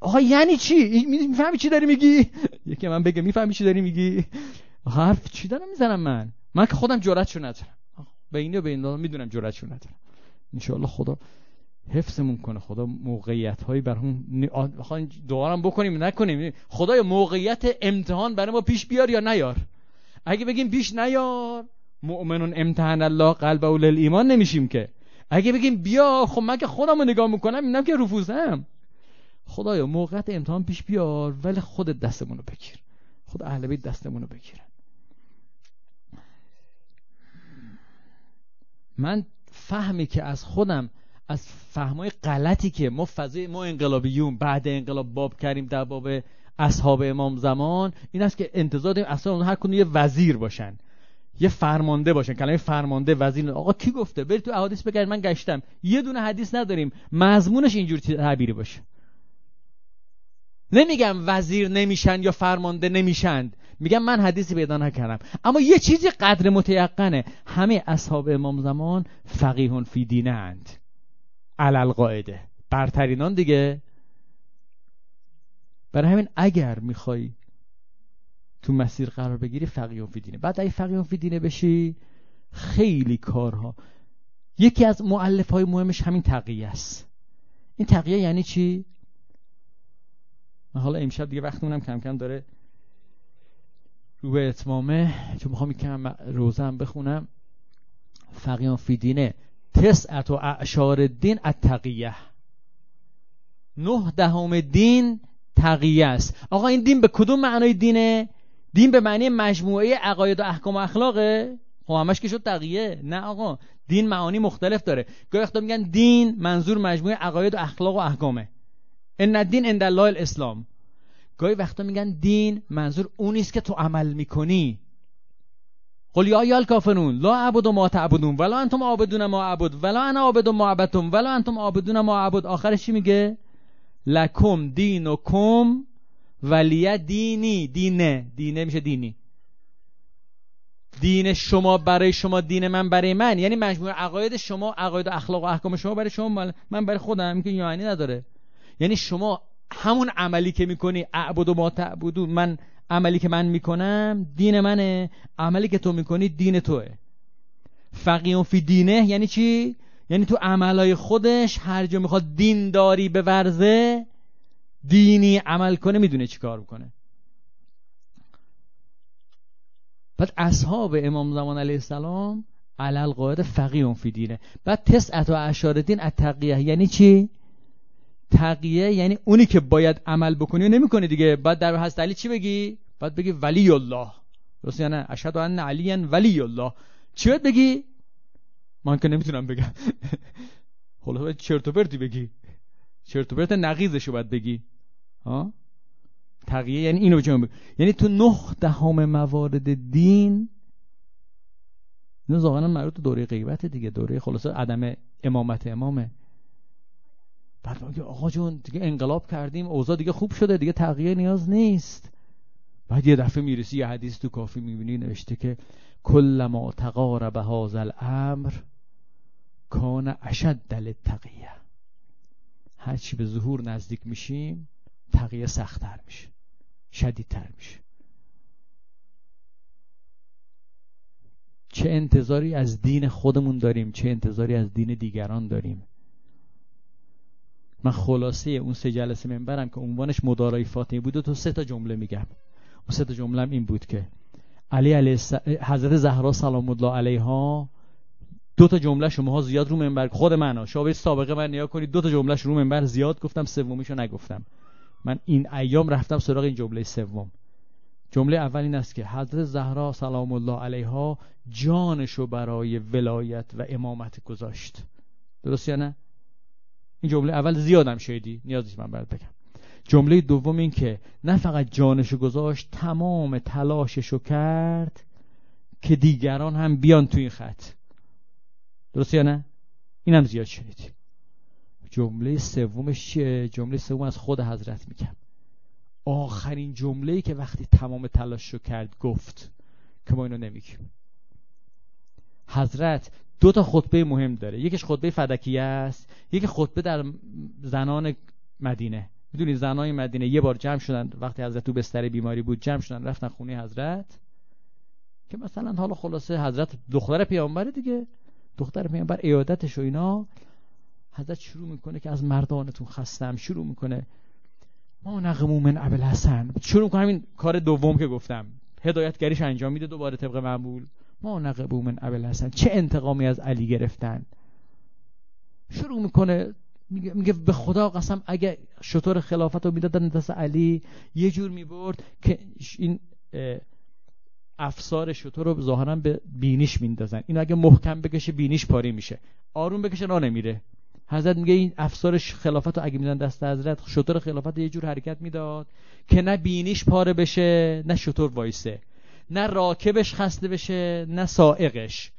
آقا یعنی چی؟ می‌فهمی چی داری میگی؟ یکی من بگه می‌فهمی چی داری میگی؟ حرف چی دارم می‌زنم من؟ من که خودم جرأتشو ندارم. بینه و بین می‌دونم جرأتشو ندارم. ان خدا حفظمون کنه. خدا موقعیت هایی بر هم دعارم بکنیم نکنیم. خدای موقعیت امتحان برای ما پیش بیار یا نیار؟ اگه بگیم پیش نیار مؤمنون امتحان الله قلب اول ایمان نمیشیم که. اگه بگیم بیا خب من که خودم رو نگاه می‌کنم اینم که رفوزم. خدایا موقعیت امتحان پیش بیار ولی خودت دستمون رو بگیر. خود اهل بیت دستمون رو بگیرن. من فهمی که از خودم از فهمای غلطی که ما فضای ما انقلابیون بعد انقلاب باب کردیم در باب اصحاب امام زمان این است که انتظار داریم اصلا هر کدوم یه وزیر باشن. یه فرمانده باشن. کلمه فرمانده وزیر آقا کی گفته؟ برید تو احادیث بگرد من گشتم. یه دونه حدیث نداریم. مضمونش اینجور تعبیری باشه. نمیگم وزیر نمیشن یا فرمانده نمیشند میگم من حدیثی پیدا نکردم. اما یه چیزی قدر متیقنه. همه اصحاب امام زمان فقیهون فی دینه اند علل قاعده. برترینان دیگه. برای همین اگر می‌خوای تو مسیر قرار بگیری فقیه فی دینه. بعد اگه فقیه فی دینه بشی خیلی کارها. یکی از معلف های مهمش همین تقیه است. این تقیه یعنی چی؟ حالا امشب دیگه وقتمونم کم کم داره رو به اتمامه. چون می‌خوام یکم روزه هم بخونم. فقیه فی دینه. تسعت و اعشار دین التقیه. نه دهم دین تقیه است. آقا این دین به کدوم معنای دینه؟ دین به معنی مجموعه عقاید و احکام و اخلاقه؟ خب همش که شد تقیه. نه آقا. دین معانی مختلف داره. گاهی وقتا میگن دین منظور مجموعه عقاید و اخلاق و احکامه. ان الدین عند الله الاسلام. گاهی وقتا میگن دین منظور اونیست که تو عمل می‌کنی. قل یا ایال کافرون لا عبد ما تعبدون ولا انتم عابدون ما عبد ولا انا عابد ما عبدتم ولا انتم عابدون ما عبد آخرش چی میگه؟ لکم دینکم ولی دینی دینه. دینه میشه دینی. دین شما برای شما دین من برای من. یعنی مجموع عقاید شما عقاید و اخلاق و احکام شما برای شما من برای خودم که یعنی نداره. یعنی شما همون عملی که می‌کنی اعبد و ما تعبدون من عملی که من می‌کنم دین منه عملی که تو می‌کنی دین توه فقیون فی دینه یعنی چی؟ یعنی تو عملای خودش هر جا می‌خواد دین داری به ورزه دینی عمل کنه می‌دونه چی کار بکنه بعد اصحاب امام زمان علیه السلام علل قاعده فقیون فی دینه بعد تسعت و اشار دین التقیه یعنی چی؟ تقیه یعنی اونی که باید عمل بکنی و نمی‌کنی دیگه. بعد در حضرت علی چی بگی؟ بعد بگی ولی الله درست یا نه؟ اشهد ان علی ولی الله چی باید بگی؟ من که نمی‌تونم بگم. خلاص چرت و پرتی بگی. چرت و پرت نقیزشو باید بگی. ها؟ تقیه یعنی اینو بگی یعنی تو نه دهم موارد دین اینو ظاهرا مربوط دوره غیبت دیگه. دوره خلاصه عدم امامت امامه. بعد میگه آقا جون دیگه انقلاب کردیم اوضاع دیگه خوب شده دیگه تغییر نیاز نیست. بعد یه دفعه می‌رسی یه حدیث تو کافی می‌بینی نوشته که کل ما تقارب هاز الامر کان اشد دل تقیه هرچی به ظهور نزدیک میشیم تقیه سختتر میشه شدیدتر میشه. چه انتظاری از دین خودمون داریم چه انتظاری از دین دیگران داریم. من خلاصه اون سه جلسه منبرم که عنوانش مدارای فاطمی بود و تو سه تا جمله میگم. اون سه تا جمله این بود که علی علیه حضرت زهرا سلام الله علیها دو تا جمله شماها زیاد رو منبر خود من ها سابقه من نیا کنید دو تا جمله رو منبر زیاد گفتم سومیشو نگفتم. من این ایام رفتم سراغ این جمله سوم. جمله اول این است که حضرت زهرا سلام الله علیها جانشو برای ولایت و امامت گذاشت. درست یا نه؟ این جمله اول زیادم شدی نیازی من برات بگم. جمله دوم این که نه فقط جانشو گذاشت تمام تلاششو کرد که دیگران هم بیان تو این خط. درست یا نه؟ اینم زیاد شنیدی. جمله سومش جمله سوم از خود حضرت میگم. آخرین جمله که وقتی تمام تلاش رو کرد گفت که ما اینو نمیگیم. حضرت دو تا خطبه مهم داره. یکیش خطبه فدکیه است یکی خطبه در زنان مدینه. می‌دونی زنای مدینه یه بار جمع شدن وقتی حضرت تو بستر بیماری بود جمع شدن رفتن خونه حضرت. که مثلا حالا خلاصه حضرت دختر پیامبره دیگه. دختر پیامبر ایادتش و اینا. حضرت شروع می‌کنه که از مردانتون خستم شروع می‌کنه. ما نقمو من ابل حسن شروع می‌کنه همین کار دوم که گفتم. هدایتگریش انجام میده دوباره طبق معمول ما نقبو من ابل حسن چه انتقامی از علی گرفتن؟ شروع می‌کنه میگه, به خدا قسم اگه شطور خلافت رو می‌دادن دست علی یه جور می‌برد که این افسار شطور رو ظاهرا به بینیش میندازن. این اگه محکم بکشه بینیش پاری میشه. آروم بکشه را نمیره. حضرت میگه این افسار خلافت رو اگه میدن دست حضرت شطور خلافت یه جور حرکت می‌داد که نه بینیش پاره بشه نه شطور وایسه. نه راکبش خسته بشه نه سائقش.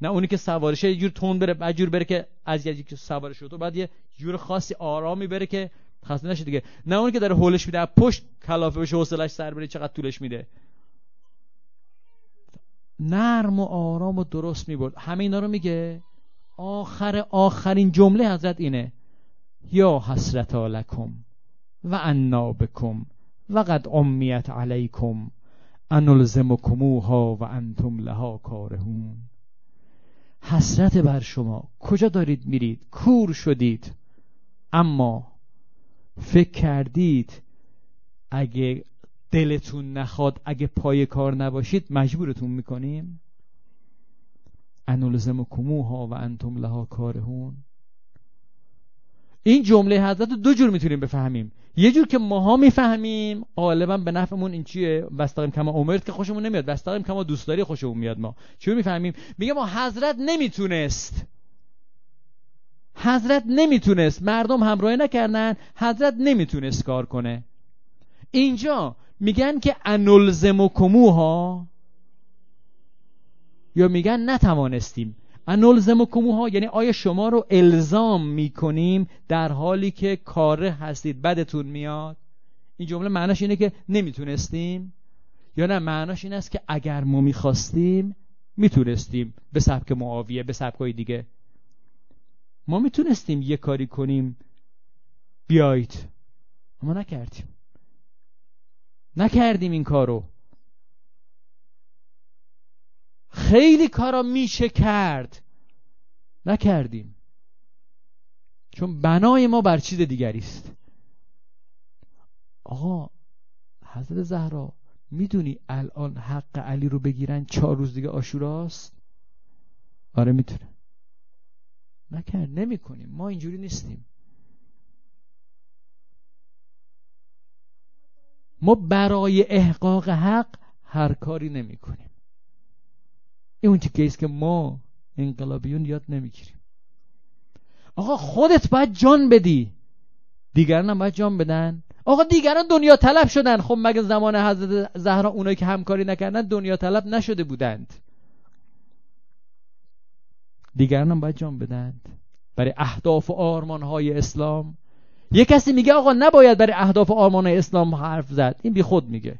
نه اونی که سوارشه یه جور تون بره بعد بره که از یه که سوار شطور بعد یه جور خاصی آرامی بره که خسته نشه دیگه. نه اونی که داره هولش میده پشت کلافه بشه حوصلش سر بره چقدر طولش میده. نرم و آرام و درست می‌برد. همه اینا رو میگه. آخر آخرین جمله حضرت اینه. یا حسرت لکم و انا بکم و قد امیت علیکم. انلزمکموها و انتم لها کارهون. حسرت بر شما. کجا دارید میرید؟ کور شدید. اما فکر کردید اگه دلتون نخواد اگه پای کار نباشید مجبورتون می‌کنیم؟ انولزم کموها و انتم لها کارهون. این جمله حضرت دو جور می‌تونیم بفهمیم. یه جور که ماها می‌فهمیم غالبا به نفعمون این چیه؟ بستقیم کما عمرت که خوشمون نمیاد. بستقیم کما دوست داری خوشمون میاد ما. چی می‌فهمیم؟ میگه ما حضرت نمی‌تونست. حضرت نمی‌تونست. مردم همراهی نکردن. حضرت نمی‌تونست کار کنه. اینجا میگن که انلزم کموها یا میگن نتوانستیم. انلزم کموها یعنی آیا شما رو الزام می‌کنیم در حالی که کاره هستید بدتون میاد؟ این جمله معناش اینه که نمی‌تونستیم؟ یا نه معناش این است که اگر ما می‌خواستیم می‌تونستیم به سبک معاویه به سبکای دیگه. ما می‌تونستیم یه کاری کنیم بیایید. اما نکردیم. نکردیم این کارو. خیلی کارا میشه کرد. نکردیم. چون بنای ما بر چیز دیگری است. آقا حضرت زهرا می‌دونی الان حق علی رو بگیرن چهار روز دیگه آشوراست؟ آره می‌تونه. نکرد نمی‌کنیم. ما اینجوری نیستیم. ما برای احقاق حق هر کاری نمی کنیم این اون تیکه که ما انقلابیون یاد نمی‌گیریم. آقا خودت باید جان بدی. دیگران هم باید جان بدن. آقا دیگران دنیا طلب شدن. خب مگه زمان حضرت زهرا اونایی که همکاری نکردن دنیا طلب نشده بودند؟ دیگران هم باید جان بدند برای اهداف و آرمان های اسلام. یه کسی میگه آقا نباید برای اهداف و آرمان اسلام حرف زد. این بی خود میگه.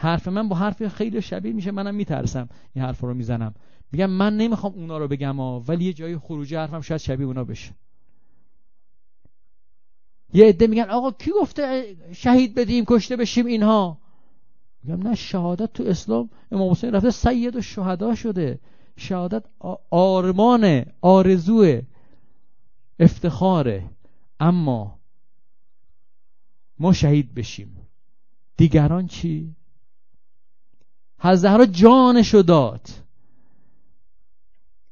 حرف من با حرف خیلی شبیه میشه منم میترسم این حرف رو می‌زنم. میگم من نمی‌خوام اونا رو بگم ها ولی یه جای خروجی حرفم شاید شبیه اونا بشه. یه عده میگن آقا کی گفته شهید بدیم کشته بشیم اینها؟ میگم نه شهادت تو اسلام امام حسین رفته سید و شهدا شده. شهادت آرمان آرزوه افتخاره. اما ما شهید بشیم. دیگران چی؟ حضرت جانشو داد.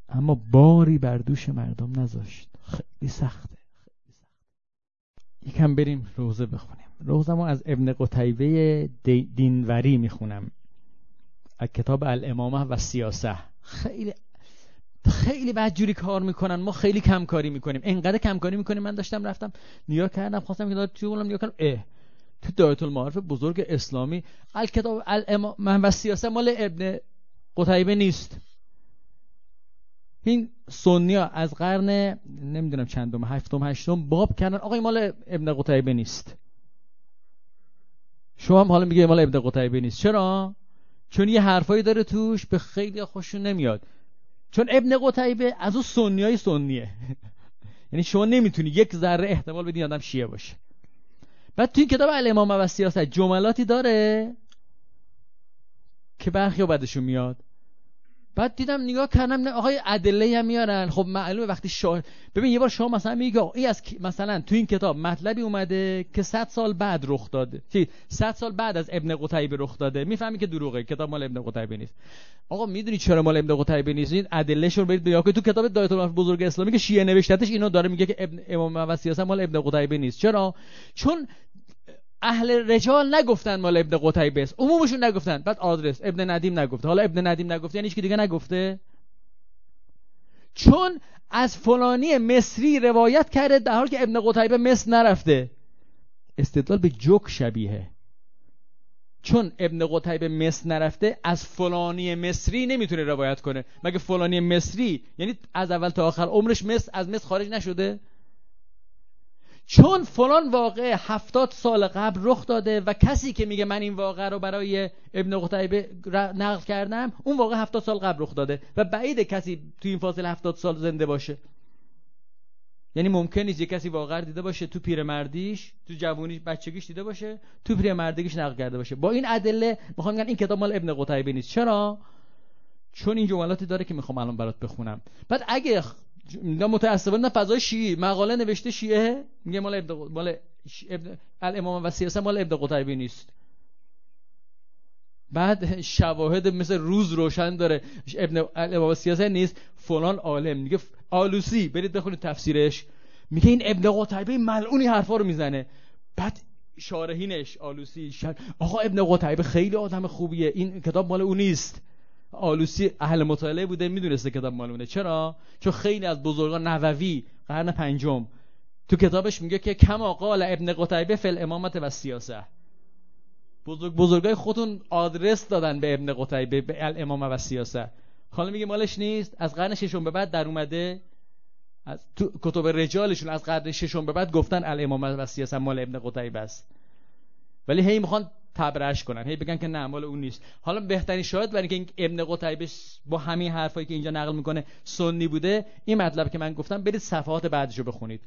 اما باری بر دوش مردم نذاشت. خیلی سخته. یکم بریم روزه بخونیم. روزه ما از ابن قتیبه دینوری می‌خونم. از کتاب الامامه و سیاسه. خیلی خیلی بدجوری کار می‌کنن. ما خیلی کم کاری می‌کنیم. انقدر کم کاری می‌کنیم. من داشتم رفتم نیا کردم خواستم که داد توی نیا کردم. اه. دایت المعارف بزرگ اسلامی. الکتاب من و سیاسه مال ابن قتیبه نیست. این سنیا از قرن نمی‌دونم چندم هفتم هشتم باب کردن. آقا مال ابن قتیبه نیست. شما هم حالا میگه مال ابن قتیبه نیست. چرا؟ چون یه حرفایی داره توش به خیلی خوششون نمیاد. چون ابن قتیبه از اون سنیای سنیه. یعنی شما نمی‌تونی یک ذره احتمال بدین آدم شیعه باشه. بعد توی کتاب الامام و سیاست جملاتی داره که برخی بدشون میاد. بعد دیدم نگاه کردم نه آقای ادله هم میارن. خب معلومه وقتی شاه ببین یه بار شما مثلا میگه این از مثلا تو این کتاب مطلبی اومده که 100 سال بعد رخ داده. چی؟ 100 سال بعد از ابن قتیبه رخ داده. می‌فهمی که دروغه. کتاب مال ابن قتیبه نیست. آقا می‌دونی چرا مال ابن قتیبه نیست؟ این ادله شون برید بیا. که تو کتاب دایت بزرگ اسلامی که شیعه نوشتتش اینو داره میگه که ابن امام و سیاست مال ابن قتیبه نیست. چرا؟ چون اهل رجال نگفتن مال ابن قتیبه است عمومشون نگفتن. بعد آدرس. ابن ندیم نگفته. حالا ابن ندیم نگفته یعنی هیچ دیگه نگفته؟ چون از فلانی مصری روایت کرده در حال که ابن قتیبه مصر نرفته. استدلال به جوک شبیه چون ابن قتیبه مصر نرفته از فلانی مصری نمی‌تونه روایت کنه. مگه فلانی مصری یعنی از اول تا آخر عمرش مصر از مصر خارج نشده؟ چون فلان واقع هفتاد سال قبل رخ داده و کسی که میگه من این واقع رو برای ابن قتیبه نقل کردم اون واقع هفتاد سال قبل رخ داده و بعید کسی توی این فاصله هفتاد سال زنده باشه. یعنی ممکن نیست یه کسی واقعا دیده باشه تو پیرمردیش تو جوونیش بچگیش دیده باشه تو پیرمردگیش نقل کرده باشه. با این ادله می‌خوام این کتاب مال ابن قتیبه نیست. چرا؟ چون این جملاتی داره که می‌خوام الان برات بخونم. بعد اگه متاسفانه فضای شیعی. مقاله نوشته شیعه میگه مال ابن مال ابن الامام و سیاسه مال ابن قتیبه نیست. بعد شواهد مثل روز روشن داره. ابن الامام سیاسه نیست. فلان عالم. میگه آلوسی. برید بخونید تفسیرش. میگه این ابن قتیبه ملعونی حرفا رو می‌زنه. بعد شارحینش آلوسی شر... آقا ابن قتیبه خیلی آدم خوبیه. این کتاب مال او نیست. آلوسی اهل مطالعه بوده می‌دونسته کتاب مالونه. چرا؟ چون خیلی از بزرگان نووی قرن پنجم تو کتابش میگه که کما قال ابن قتیبه فل امامت و سیاسه بزرگ بزرگای خودتون آدرس دادن به ابن قتیبه به الامامه و سیاسه حالا میگه مالش نیست. از قرن ششم به بعد در اومده. از تو کتب رجالشون از قرن ششم به بعد گفتن الامامه و سیاسه مال ابن قتیبه است. ولی هی می‌خوان تبرش کنن. هی بگن که نه مال اون نیست. حالا بهترین شاهد برای اینکه ابن قتیبه با همین حرفایی که اینجا نقل می‌کنه سنی بوده این مطلب که من گفتم برید صفحات بعدشو بخونید.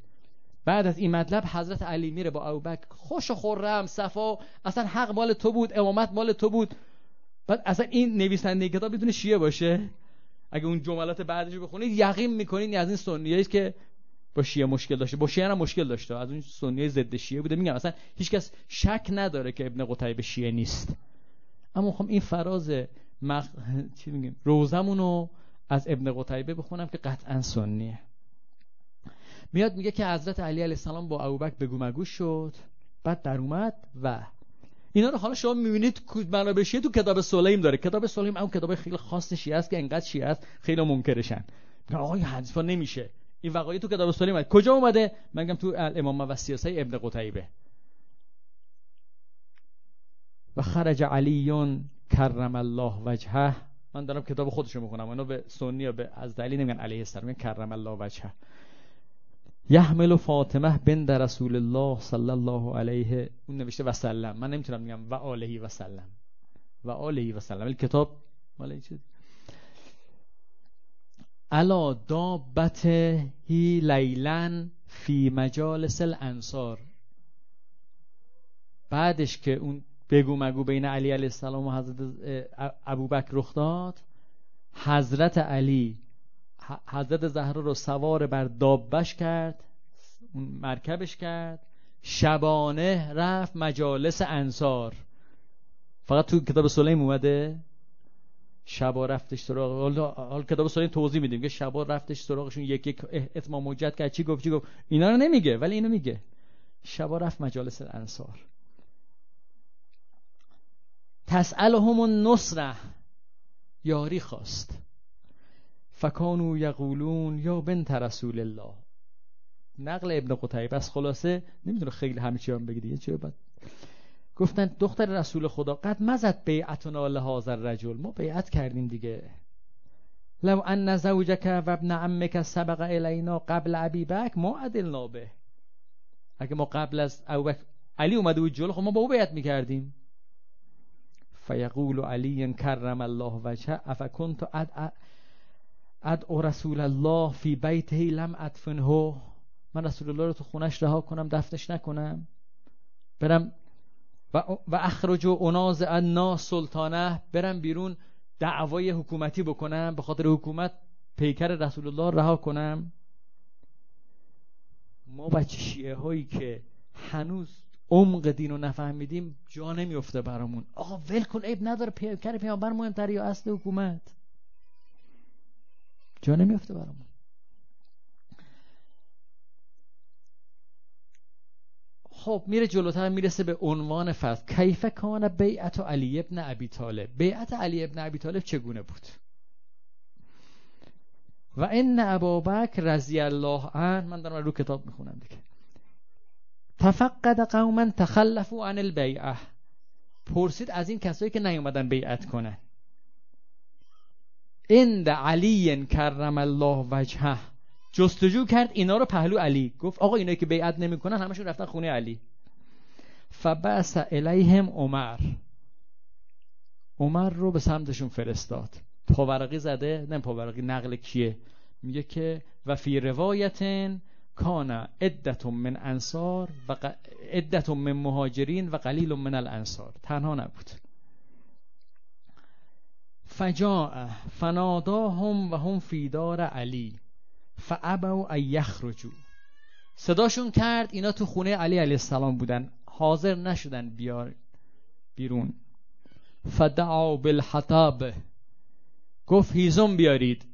بعد از این مطلب حضرت علی میره با ابوبکر. خوش و خرم صفا. اصلا حق مال تو بود امامت مال تو بود. بعد اصلا این نویسنده کتاب می‌تونه شیعه باشه؟ اگه اون جملات بعدشو بخونید یقین می‌کنید از این سنیه که شیعه مشکل داشته با شیعه هم مشکل داشته. از اون سنی ضد شیعه بوده. میگم اصلا هیچکس شک نداره که ابن قتیبه شیعه نیست. اما خب این فراز مخ... چی میگیم روزمونو از ابن قتیبه بخونم که قطعا سنیه. میاد میگه که حضرت علی علیه السلام با ابوبکر بگو مگو شد. بعد در اومد و اینا رو حالا شما می‌بینید منابع شیعه تو کتاب سلیم داره. کتاب سلیم اون کتاب خیلی خاص شیعه است که انقدر شیعه است خیلی منکرشن. آقای حدیثا نمیشه. این وقایع تو کتاب سلیم اومد کجا اومده؟ من میگم تو الامام و سیاسه ابن قتیبه و خرج علیون کرم الله وجهه. من دارم کتاب خودشو می‌خونم. اونو به سنی یا به از دلیل نمیگن علیه السلام کرم الله وجهه. یحمل فاطمه بنت رسول الله صلی الله علیه اون نوشته و سلم من نمی‌تونم میگم و آله و سلم و آله و سلم کتاب مال چیز. الا هی لیلن فی مجالس الانصار. بعدش که اون بگو مگو بین علی علیه السلام و حضرت ابوبکر رخ داد حضرت علی حضرت زهرا رو سوار بر دابش کرد اون مرکبش کرد شبانه رفت مجالس انصار. فقط تو کتاب سلیم اومده؟ شبا رفتش سراغ حال کتاب سلیم توضیح میدیم که شبا رفتش سراغشون یک یک اتمام حجت کرد. چی گفت؟ چی گفت؟ اینا رو نمیگه ولی اینو میگه. شبا رفت مجالس انصار تسألهم النصره یاری خواست. فکانو یقولون یا بنت رسول الله. نقل ابن قتیبه بس خلاصه نمی‌دونه خیلی همه چی هم بگی دیگه چه بعد گفتن دختر رسول خدا قد مزد بیعتنا لهذا الرجل. ما بیعت کردیم دیگه. لو ان زوجک و ابن عمک سبق الینا قبل ابی بک ما عدلنا به اگه ما قبل از ابو علی اومده بود جلو خب ما با او بیعت می‌کردیم. فیقول علی کرم الله وجهه افکنت اد اد رسول الله فی بیته لم ادفنه. من رسول الله رو تو خونش رها کنم دفنش نکنم. برم و, و اخرج و اناز الناس سلطانه برم بیرون دعوای حکومتی بکنم به خاطر حکومت پیکر رسول الله رها کنم. ما بچه شیعه هایی که هنوز عمق دین رو نفهمیدیم جا نمیفته برامون. آقا ول کن عیب نداره پیکر پیامبر مهمتر یا اصل حکومت؟ جا نمیفته برامون. خب میره جلوتر می‌رسه به عنوان فصل کیف کان بیعت علی ابن ابی طالب. بیعت علی ابن ابی طالب چگونه بود؟ و ان ابابکر رضی الله عنه من دارم رو کتاب می‌خونم دیگه. تفقد قوما تخلفوا عن البیعه. پرسید از این کسایی که نیومدن بیعت کنن. اند علی کرم الله وجهه. جستجو کرد اینا رو پهلو علی. گفت آقا اینایی که بیعت نمی‌کنن همشون رفتن خونه علی. فبعث الیهم عمر. عمر رو به سمتشون فرستاد. پاورقی زده نه پاورقی نقل کیه؟ میگه که و فی روایتن کان عدت من انصار و عدت من مهاجرین و قلیل من الانصار. تنها نبود. فجاء فناداهم و هم فی دار علی. فابوا ان یخرجوا صداشون کرد اینا تو خونه علی علیه السلام بودن. حاضر نشدن بیار بیرون. فدعا بالحطاب. گفت هیزم بیارید.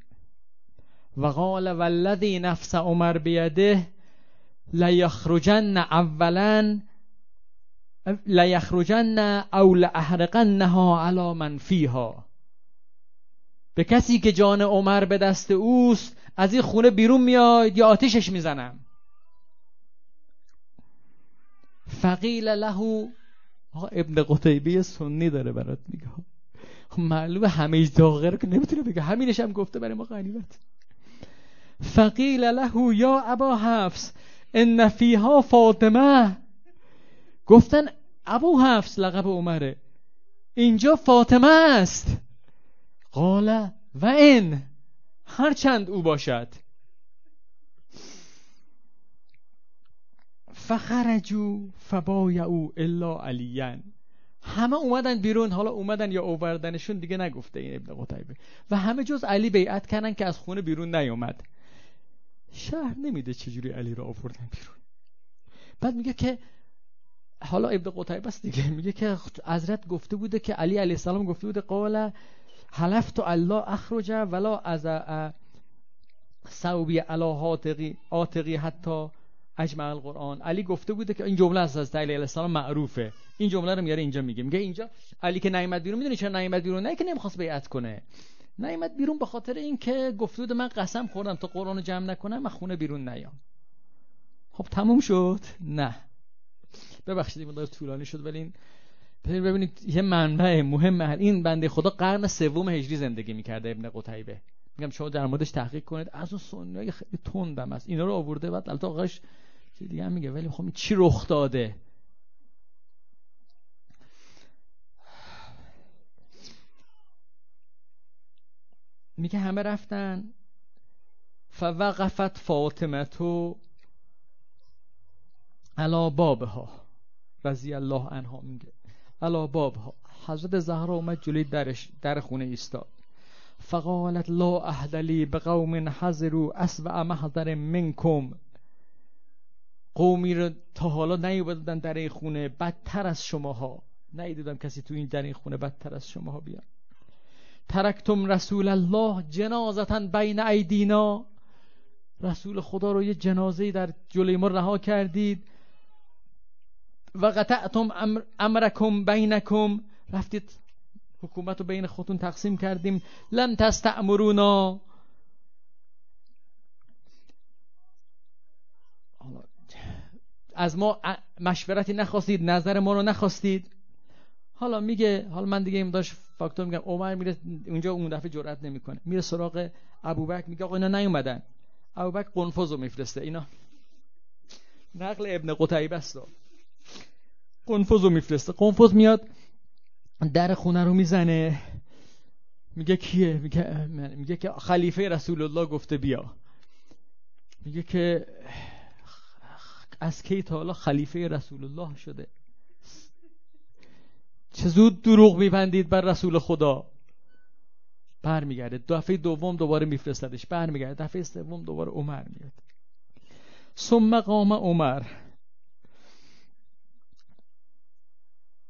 و قال والذی نفس عمر بیده لیخرجن اولا لیخرجن او لاحرقنها علی من فیها. به کسی که جان عمر به دست اوست از این خونه بیرون میاد یا آتیشش می‌زنم. فقیل له ابن قتیبه سنی داره برات میگه. خب معلومه همه داغه رو که نمی‌تونه بگه. همینش هم گفته برای ما غنیمت. فقیل له یا ابا حفص ان فیها فاطمه. گفتن ابو حفص لقب عمره. اینجا فاطمه است. قال و این هرچند او باشد. فخرجو فبایعو الا علیان همه اومدن بیرون حالا اومدن یا اووردنشون دیگه نگفته این ابن قتیبه و همه جز علی بیعت کردن که از خونه بیرون نیومد شهر نمیده چجوری علی رو آوردن بیرون. بعد میگه که حالا ابن قتیبه است دیگه. میگه که حضرت گفته بوده که علی علیه السلام گفته بوده قال حلفت الله اخرج ولا از ثوبی علا آتقی, حتی اجمع القرآن. علی گفته بوده که این جمله از از علیه السلام معروفه. این جمله رو میاره اینجا میگه. میگه اینجا علی که نیامد بیرون می‌دونی چرا نیامد بیرون نه که نمی‌خواست بیعت کنه. نیامد بیرون به خاطر اینکه گفته بود من قسم خوردم تا قرآن جمع نکنم من خونه بیرون نیام. خب تموم شد؟ نه. ببخشید این طولانی شد ولی این ببینید یه منبع مهم این بنده خدا قرن سوم هجری زندگی می‌کرده ابن قتیبه میگم شما در موردش تحقیق کنید. از اون سنی خیلی تندم است اینا رو آورده بعد البته آقاش چیز دیگه هم میگه ولی خب چی رخ داده؟ میگه همه رفتن. فوقفت فاطمه تو علا بابها رضی الله عنها میگه. علا باب. ها حضرت زهرا اومد جلوی درش در خونه ایستاد. فقالت لا اهدلی به قوم حضرو اسوع محضر منکم. قومی رو تا حالا نیومدن در این خونه بدتر از شماها. نیدیدم کسی تو این در این خونه بدتر از شماها بیان ترکتم رسول الله جنازتا بین ایدینا. رسول خدا رو یه جنازه در جلوی ما رها کردید. و قطعتم امر امرکم بینکم. رفتید حکومت رو بین خودتون تقسیم کردیم. لن تستعمرونا از ما مشورتی نخواستید نظر ما رو نخواستید. حالا میگه حالا من دیگه داشت فاکتور میگم عمر میره اونجا اون دفعه جرئت نمی‌کنه. میره سراغ ابوبکر میگه آقا اینا نیومدن. ابوبکر قنفذ رو میفرسته. اینا نقل ابن قتیبه است. قنفذ رو میفرسته. قنفذ میاد در خونه رو می‌زنه. میگه کیه؟ میگه میگه که خلیفه رسول الله گفته بیا. میگه که از کی تا حالا خلیفه رسول الله شده؟ چه زود دروغ میبندید بر رسول خدا. برمیگرده. دفعه دوم دوباره میفرستدش. برمیگرده. دفعه سوم دوباره عمر میاد. ثم قام عمر.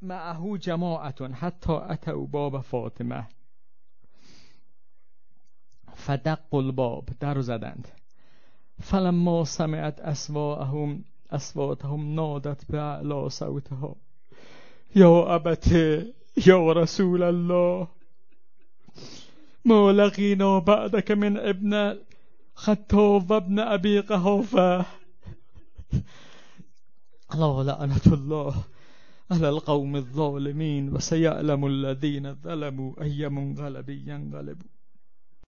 معه جماعتون حتی اتو باب فاطمة. فدق الباب در زدند. فلما سمعت أسواهم اسواتهم نادت به اعلا صوتها. یا ابته یا رسول الله ما لقینا بعدك من ابن خطاب وابن أبي قحافة. لا لعنة الله. على القوم الظالمين وسيعلم الذين ظلموا أي منقلب ينقلبوا